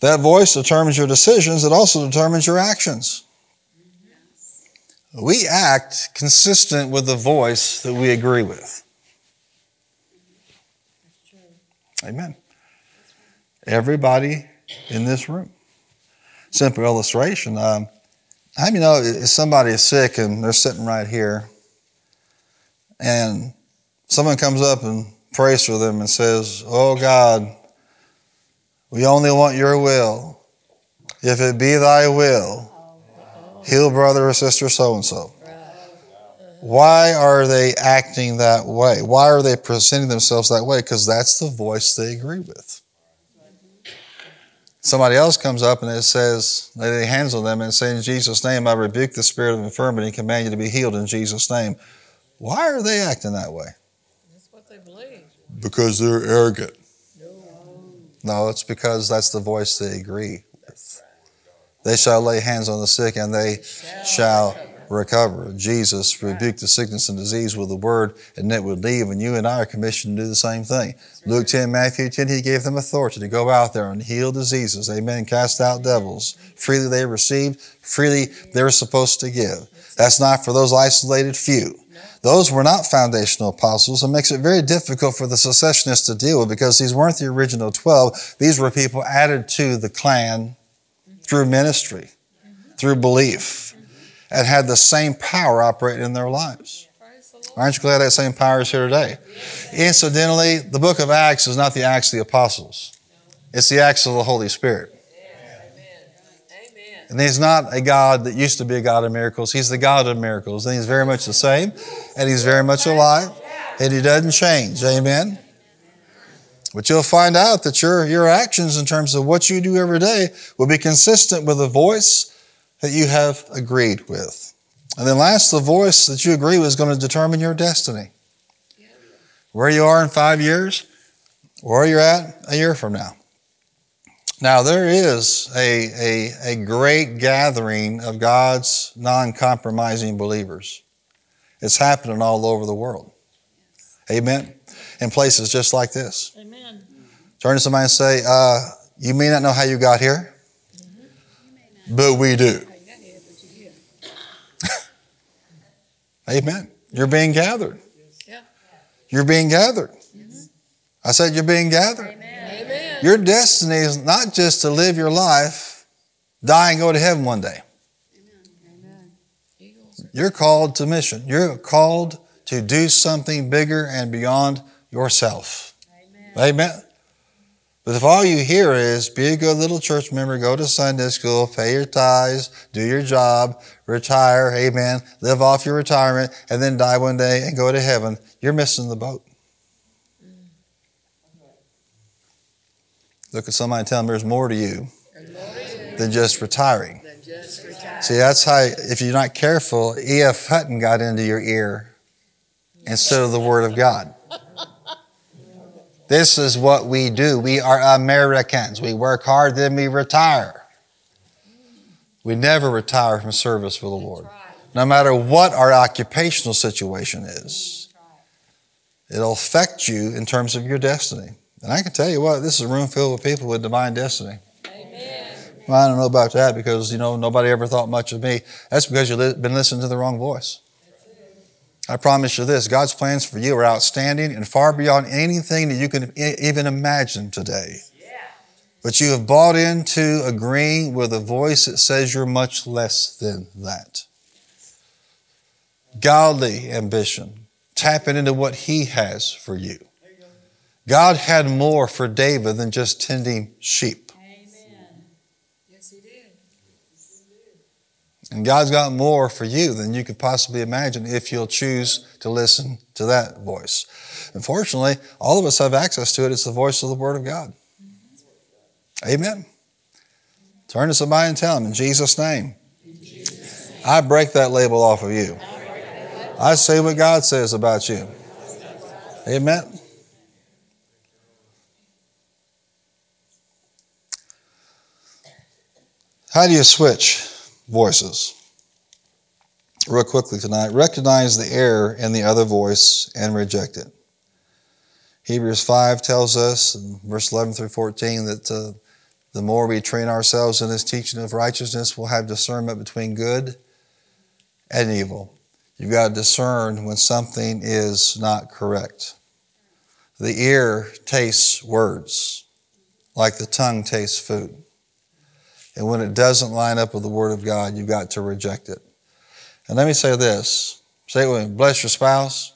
That voice determines your decisions, it also determines your actions. We act consistent with the voice that we agree with. Amen. Everybody in this room. Simple illustration. Um, how you know if somebody is sick and they're sitting right here, and someone comes up and prays for them and says, Oh God, we only want your will. If it be thy will, heal brother or sister so and so. Why are they acting that way? Why are they presenting themselves that way? Because that's the voice they agree with. Somebody else comes up and it says, they lay hands on them and say, In Jesus' name, I rebuke the spirit of infirmity and command you to be healed in Jesus' name. Why are they acting that way? Because they believe. because they're arrogant. No, it's because that's the voice they agree with. They shall lay hands on the sick and they shall recover. Jesus rebuked the sickness and disease with the word and it would leave. And you and I are commissioned to do the same thing. Luke 10, Matthew 10, he gave them authority to go out there and heal diseases. Amen. Cast out devils. Freely they received, freely they're supposed to give. That's not for those isolated few. Those were not foundational apostles. It makes it very difficult for the cessationists to deal with because these weren't the original 12. These were people added to the clan through ministry, through belief, and had the same power operating in their lives. Aren't you glad that same power is here today? Incidentally, the book of Acts is not the Acts of the apostles. It's the Acts of the Holy Spirit. And he's not a God that used to be a God of miracles. He's the God of miracles. And he's very much the same. And he's very much alive. And he doesn't change. Amen. But you'll find out that your, your actions in terms of what you do every day will be consistent with the voice that you have agreed with. And then last, the voice that you agree with is going to determine your destiny. Where you are in five years, where you're at a year from now. Now, there is a, a, a great gathering of God's non compromising believers. It's happening all over the world. Amen. In places just like this. Amen. Turn to somebody and say, uh, You may not know how you got here, but we do. Amen. You're being gathered. Yeah. You're being gathered. Mm-hmm. I said, You're being gathered. Amen. Your destiny is not just to live your life, die and go to heaven one day. You're called to mission. You're called to do something bigger and beyond yourself. Amen. Amen. But if all you hear is be a good little church member, go to Sunday school, pay your tithes, do your job, retire, amen, live off your retirement, and then die one day and go to heaven, you're missing the boat. Look at somebody and tell them there's more to you than just retiring. See, that's how, if you're not careful, E.F. Hutton got into your ear instead of the Word of God. This is what we do. We are Americans. We work hard, then we retire. We never retire from service for the Lord. No matter what our occupational situation is, it'll affect you in terms of your destiny. And I can tell you what, this is a room filled with people with divine destiny. Amen. Well, I don't know about that because, you know, nobody ever thought much of me. That's because you've been listening to the wrong voice. I promise you this God's plans for you are outstanding and far beyond anything that you can even imagine today. But you have bought into agreeing with a voice that says you're much less than that. Godly ambition, tapping into what He has for you. God had more for David than just tending sheep. Amen. Yes, he did. And God's got more for you than you could possibly imagine if you'll choose to listen to that voice. Unfortunately, all of us have access to it. It's the voice of the Word of God. Amen. Turn to somebody and tell them in Jesus' name. I break that label off of you. I say what God says about you. Amen. How do you switch voices? Real quickly tonight, recognize the error in the other voice and reject it. Hebrews 5 tells us, in verse 11 through 14, that uh, the more we train ourselves in this teaching of righteousness, we'll have discernment between good and evil. You've got to discern when something is not correct. The ear tastes words like the tongue tastes food. And when it doesn't line up with the Word of God, you've got to reject it. And let me say this say it with me bless your spouse,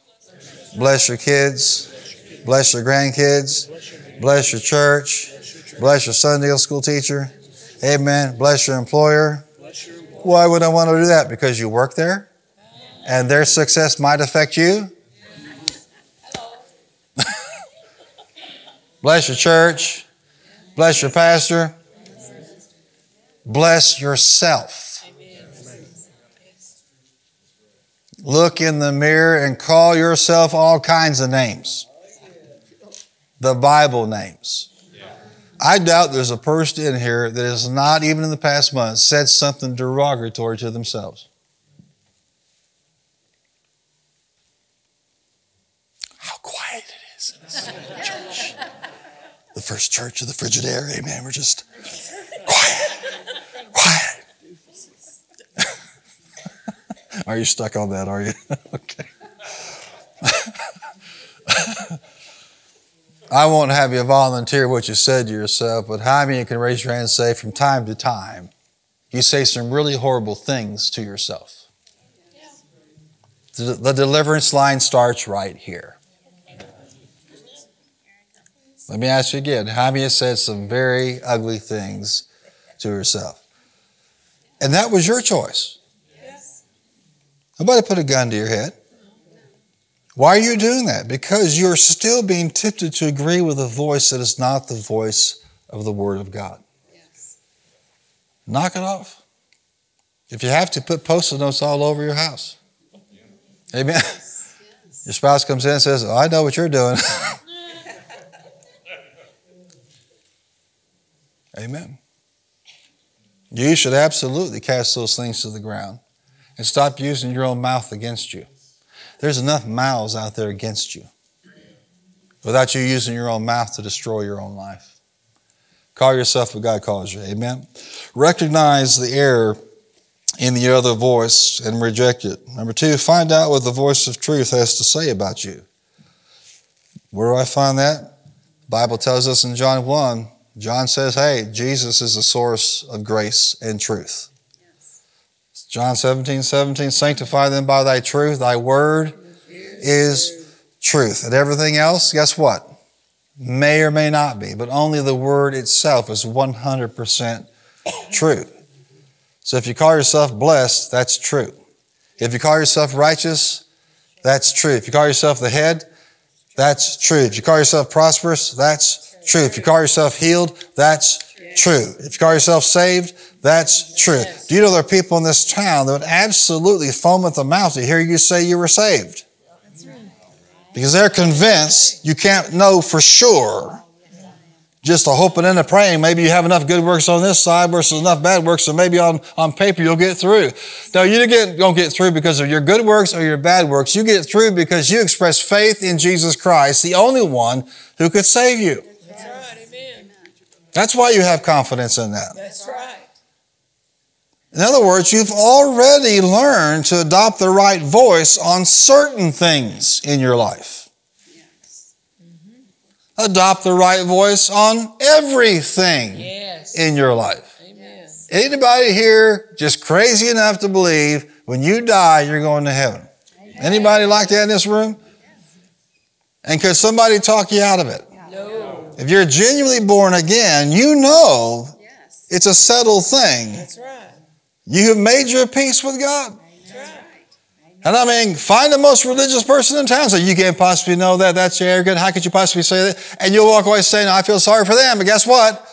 bless your kids, bless your grandkids, bless your church, bless your Sunday school teacher. Amen. Bless your employer. Why would I want to do that? Because you work there and their success might affect you. (laughs) bless your church. Bless your pastor. Bless yourself. Look in the mirror and call yourself all kinds of names. The Bible names. I doubt there's a person in here that has not, even in the past month, said something derogatory to themselves. How quiet it is in this church. The first church of the Frigidaire, amen. We're just quiet, quiet. (laughs) are you stuck on that, are you? (laughs) I won't have you volunteer what you said to yourself, but how many can raise your hand and say from time to time, you say some really horrible things to yourself? The, the deliverance line starts right here. Let me ask you again. How many said some very ugly things to yourself? And that was your choice. Nobody put a gun to your head. Why are you doing that? Because you're still being tempted to agree with a voice that is not the voice of the Word of God. Yes. Knock it off. If you have to, put post-it notes all over your house. Amen. (laughs) Your spouse comes in and says, oh, I know what you're doing. (laughs) Amen. You should absolutely cast those things to the ground and stop using your own mouth against you. There's enough mouths out there against you without you using your own mouth to destroy your own life. Call yourself what God calls you. Amen. Recognize the error in the other voice and reject it. Number two, find out what the voice of truth has to say about you. Where do I find that? The Bible tells us in John 1, John says, hey, Jesus is the source of grace and truth. John 17, 17, sanctify them by thy truth. Thy word is truth. And everything else, guess what? May or may not be, but only the word itself is 100% true. So if you call yourself blessed, that's true. If you call yourself righteous, that's true. If you call yourself the head, that's true. If you call yourself prosperous, that's true. If you call yourself healed, that's true. If you call yourself saved, that's true. Do you know there are people in this town that would absolutely foam at the mouth to hear you say you were saved? Because they're convinced you can't know for sure just a hoping and a praying. Maybe you have enough good works on this side versus enough bad works, so maybe on, on paper you'll get through. No, you don't get through because of your good works or your bad works. You get through because you express faith in Jesus Christ, the only one who could save you. That's. Amen. Why you have confidence in that. That's right. In other words, you've already learned to adopt the right voice on certain things in your life. Yes. Mm-hmm. Adopt the right voice on everything Yes. in your life. Amen. Anybody here just crazy enough to believe when you die, you're going to heaven? Anybody like that in this room? And could somebody talk you out of it? No. If you're genuinely born again, you know Yes. it's a settled thing. That's right. You have made your peace with God. That's right. And I mean, find the most religious person in town. So you can't possibly know that. That's arrogant. How could you possibly say that? And you'll walk away saying, I feel sorry for them. But guess what?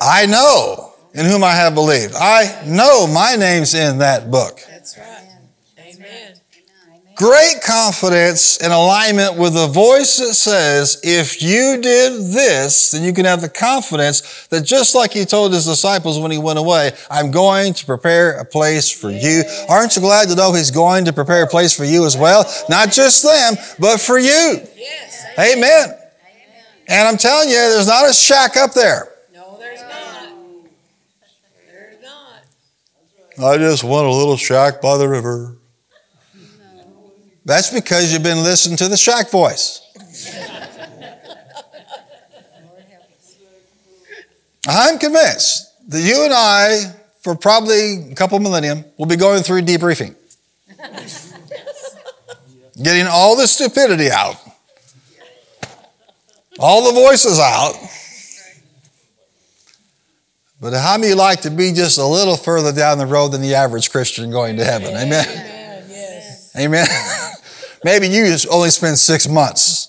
I know in whom I have believed. I know my name's in that book. That's right. Amen. Great confidence and alignment with the voice that says, if you did this, then you can have the confidence that just like he told his disciples when he went away, I'm going to prepare a place for you. Aren't you glad to know he's going to prepare a place for you as well? Not just them, but for you. Yes. Amen. And I'm telling you, there's not a shack up there. No, there's not. There's not. I just want a little shack by the river. That's because you've been listening to the shack voice. I'm convinced that you and I, for probably a couple millennium, will be going through debriefing. Getting all the stupidity out, all the voices out. But how many like to be just a little further down the road than the average Christian going to heaven? Amen. Amen. Yes. Amen. Maybe you just only spend six months.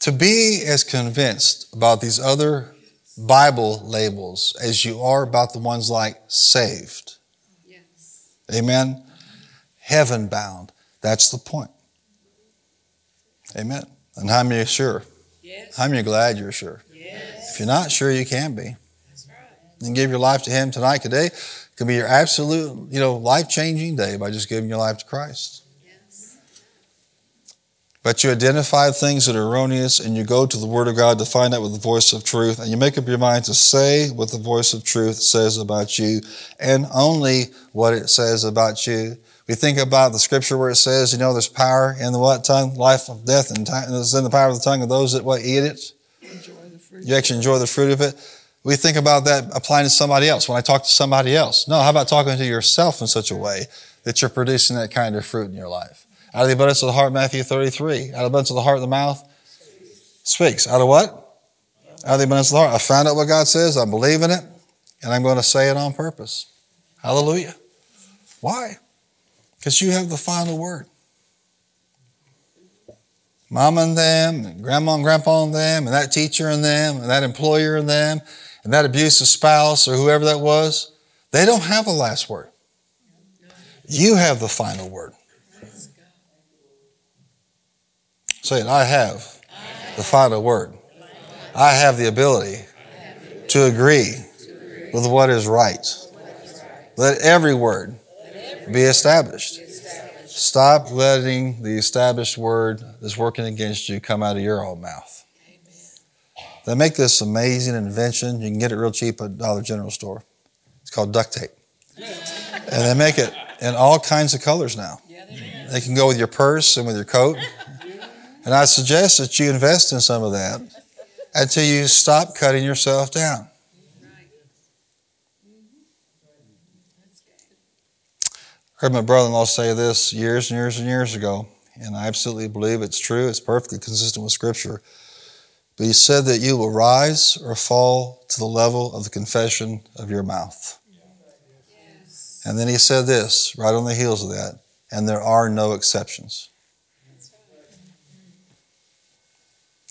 to be as convinced about these other Bible labels as you are about the ones like saved. Yes. Amen. Heaven bound. That's the point. Amen. And how many are sure? Yes. How many are glad you're sure? Yes. If you're not sure, you can be. That's right. You can give your life to Him tonight. Today could be your absolute, you know, life-changing day by just giving your life to Christ. Yes. But you identify things that are erroneous and you go to the Word of God to find out with the voice of truth and you make up your mind to say what the voice of truth says about you and only what it says about you. We think about the scripture where it says, you know, there's power in the what tongue? Life of death and time, is in the power of the tongue of those that what eat it. Enjoy the fruit. You actually enjoy the fruit of it. We think about that applying to somebody else. When I talk to somebody else, no, how about talking to yourself in such a way that you're producing that kind of fruit in your life? Out of the abundance of the heart, Matthew 33. Out of the abundance of the heart, the mouth speaks. Out of what? Out of the abundance of the heart. I found out what God says. I believe in it, and I'm going to say it on purpose. Hallelujah. Why? Because you have the final word. Mama and them, and grandma and grandpa and them, and that teacher and them, and that employer and them, and that abusive spouse or whoever that was, they don't have the last word. You have the final word. Say it, I have the final word. I have the ability to agree with what is right. Let every word be established. Stop letting the established word that's working against you come out of your own mouth. They make this amazing invention. You can get it real cheap at Dollar General store. It's called duct tape. And they make it in all kinds of colors now. They. They can go with your purse and with your coat. And I suggest that you invest in some of that until you stop cutting yourself down. I heard my brother-in-law say this years and years and years ago, and I absolutely believe it's true. It's perfectly consistent with Scripture. But he said that you will rise or fall to the level of the confession of your mouth. And then he said this, right on the heels of that, and there are no exceptions.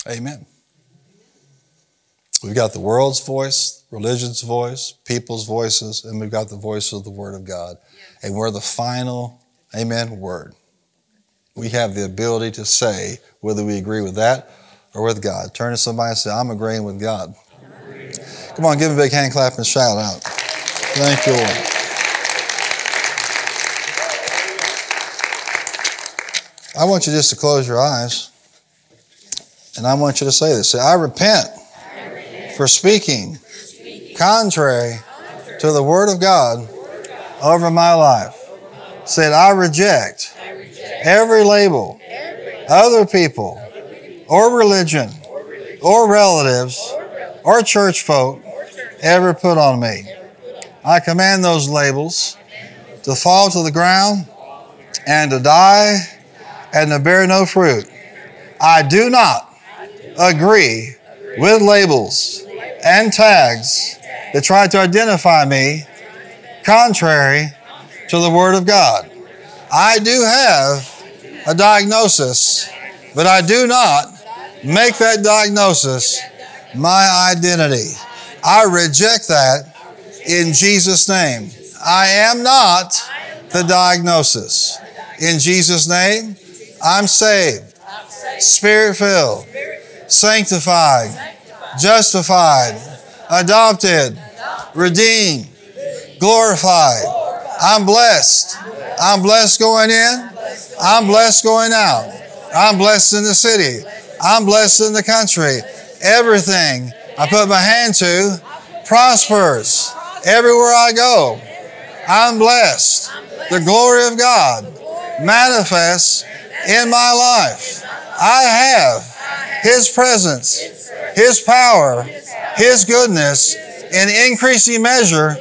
Amen. We've got the world's voice, religion's voice, people's voices, and we've got the voice of the Word of God. And we're the final, amen, word. We have the ability to say whether we agree with that or with God. Turn to somebody and say, I'm agreeing with God. Come on, give a big hand clap and shout out. Thank you, Lord. I want you just to close your eyes. And I want you to say this. Say, I repent, for speaking contrary to the Word of God over my life. Said, I reject every label other people or religion or relatives or church folk ever put on me. I command those labels to fall to the ground and to die and to bear no fruit. I do not agree with labels and tags that try to identify me contrary to the Word of God. I do have a diagnosis, but I do not make that diagnosis my identity. I reject that in Jesus' name. I am not the diagnosis. In Jesus' name, I'm saved, spirit filled, sanctified, justified, adopted, redeemed, glorified. I'm blessed. I'm blessed going in. I'm blessed going out. I'm blessed in the city. I'm blessed in the country. Everything I put my hand to prospers. Everywhere I go, I'm blessed. The glory of God manifests in my life. I have His presence, His power, His goodness in increasing measure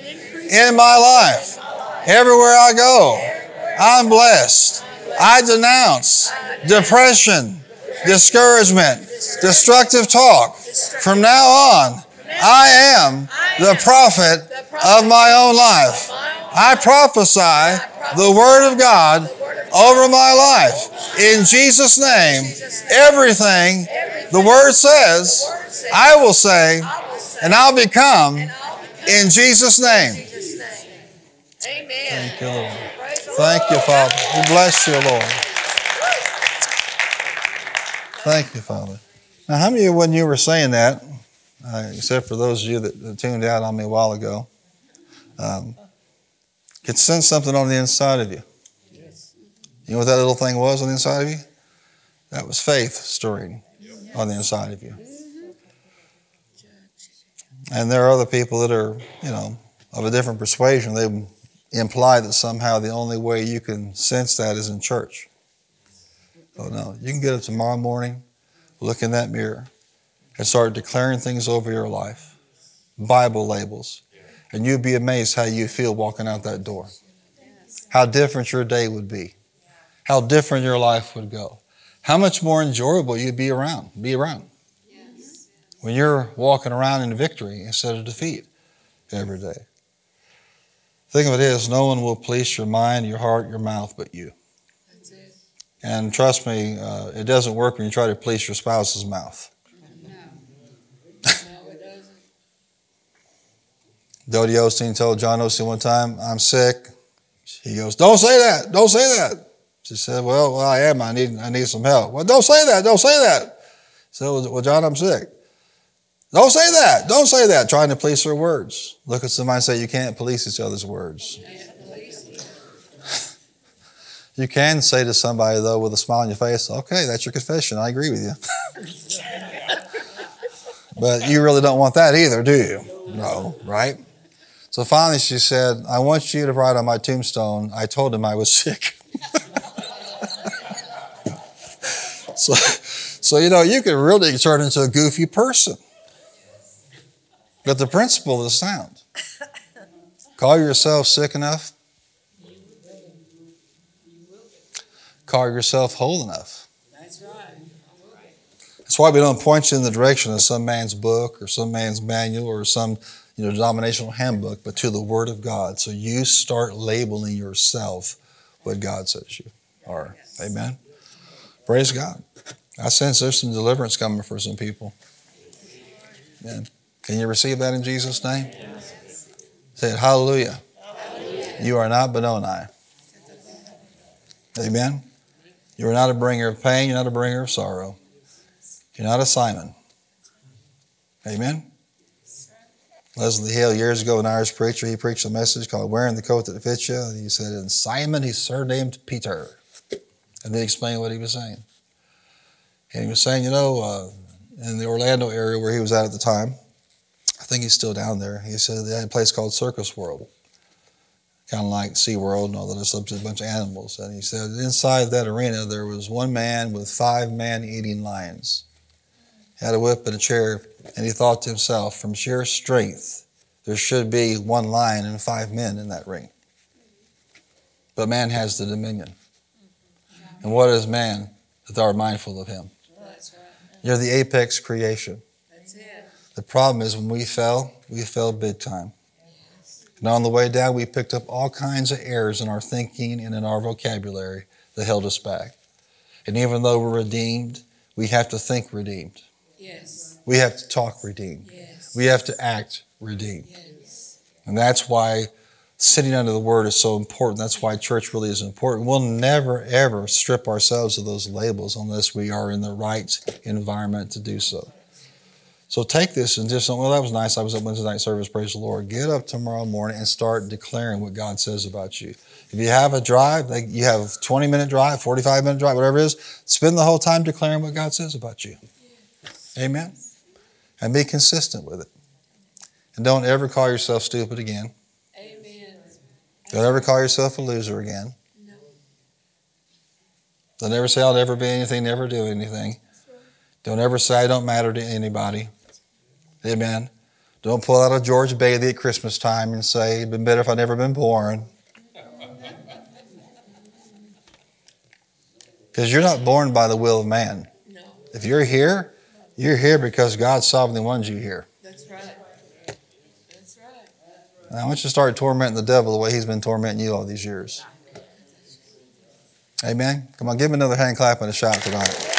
in my life. Everywhere I go, I'm blessed. I denounce depression, discouragement, destructive talk. From now on, I am the prophet of my own life. I prophesy the word of God over my life. In Jesus' name, everything the word says, I will say, and I'll become in Jesus' name. Amen. Thank you, Lord. Thank you, Father. We bless you, Lord. Thank you, Father. Now, how many of you, when you were saying that, uh, except for those of you that, that, tuned out on me a while ago, um, could sense something on the inside of you? Yes. You know what that little thing was on the inside of you? That was faith stirring on the inside of you. And there are other people that are, you know, of a different persuasion. They imply that somehow the only way you can sense that is in church. Oh no, you can get up tomorrow morning, look in that mirror, and start declaring things over your life, Bible labels, and you'd be amazed how you feel walking out that door. How different your day would be. How different your life would go. How much more enjoyable you'd be around, be around. When you're walking around in victory instead of defeat every day. The Thing of it is, no one will police your mind, your heart, your mouth but you. And trust me, uh, it doesn't work when you try to police your spouse's mouth. (laughs) Dodie Osteen told John Osteen one time, I'm sick. He goes, Don't say that. Don't say that. She said, Well, well I am. I need, I need some help. Well, don't say that. Don't say that. So, well, John, I'm sick. Don't say that. Don't say that. Trying to police her words. Look at somebody and say, You can't police each other's words. You can say to somebody, though, with a smile on your face, Okay, that's your confession. I agree with you. (laughs) but you really don't want that either, do you? No, right? So finally she said, I want you to write on my tombstone, I told him I was sick. (laughs) so, so, you know, you can really turn into a goofy person. But the principle is sound. Call yourself sick enough. Call yourself whole enough. That's right. That's why we don't point you in the direction of some man's book or some man's manual or some you know, denominational handbook, but to the Word of God. So you start labeling yourself what God says you are. Amen. Praise God. I sense there's some deliverance coming for some people. Amen. Can you receive that in Jesus' name? Say it, hallelujah. hallelujah. You are not Benoni. Amen. You are not a bringer of pain. You're not a bringer of sorrow. You're not a Simon. Amen. Leslie Hill, years ago, an Irish preacher, he preached a message called Wearing the Coat That Fits You. He said, And Simon, he's surnamed Peter. And then explained what he was saying. And he was saying, you know, uh, in the Orlando area where he was at at the time, I think he's still down there. He said they had a place called Circus World, kind of like Sea World and all that. A bunch of animals. And he said inside that arena there was one man with five man-eating lions. Had a whip and a chair, and he thought to himself, from sheer strength, there should be one lion and five men in that ring. But man has the dominion. And what is man that thou art mindful of him? You're the apex creation. The problem is when we fell, we fell big time. And on the way down, we picked up all kinds of errors in our thinking and in our vocabulary that held us back. And even though we're redeemed, we have to think redeemed. Yes. We have to talk redeemed. Yes. We have to act redeemed. Yes. And that's why sitting under the word is so important. That's why church really is important. We'll never, ever strip ourselves of those labels unless we are in the right environment to do so. So take this and just, well, that was nice. I was at Wednesday night service. Praise the Lord. Get up tomorrow morning and start declaring what God says about you. If you have a drive, like you have 20 minute drive, 45 minute drive, whatever it is, spend the whole time declaring what God says about you. Amen. And be consistent with it. And don't ever call yourself stupid again. Amen. Don't ever call yourself a loser again. No. Don't ever say I'll never be anything, never do anything. Don't ever say I don't matter to anybody. Amen. Don't pull out a George Bailey at Christmas time and say it'd been better if I'd never been born. (laughs) Because you're not born by the will of man. No. If you're here, you're here because God sovereignly wanted you here. That's right. That's right. And I want you to start tormenting the devil the way he's been tormenting you all these years. Amen. Come on, give him another hand clap and a shout tonight.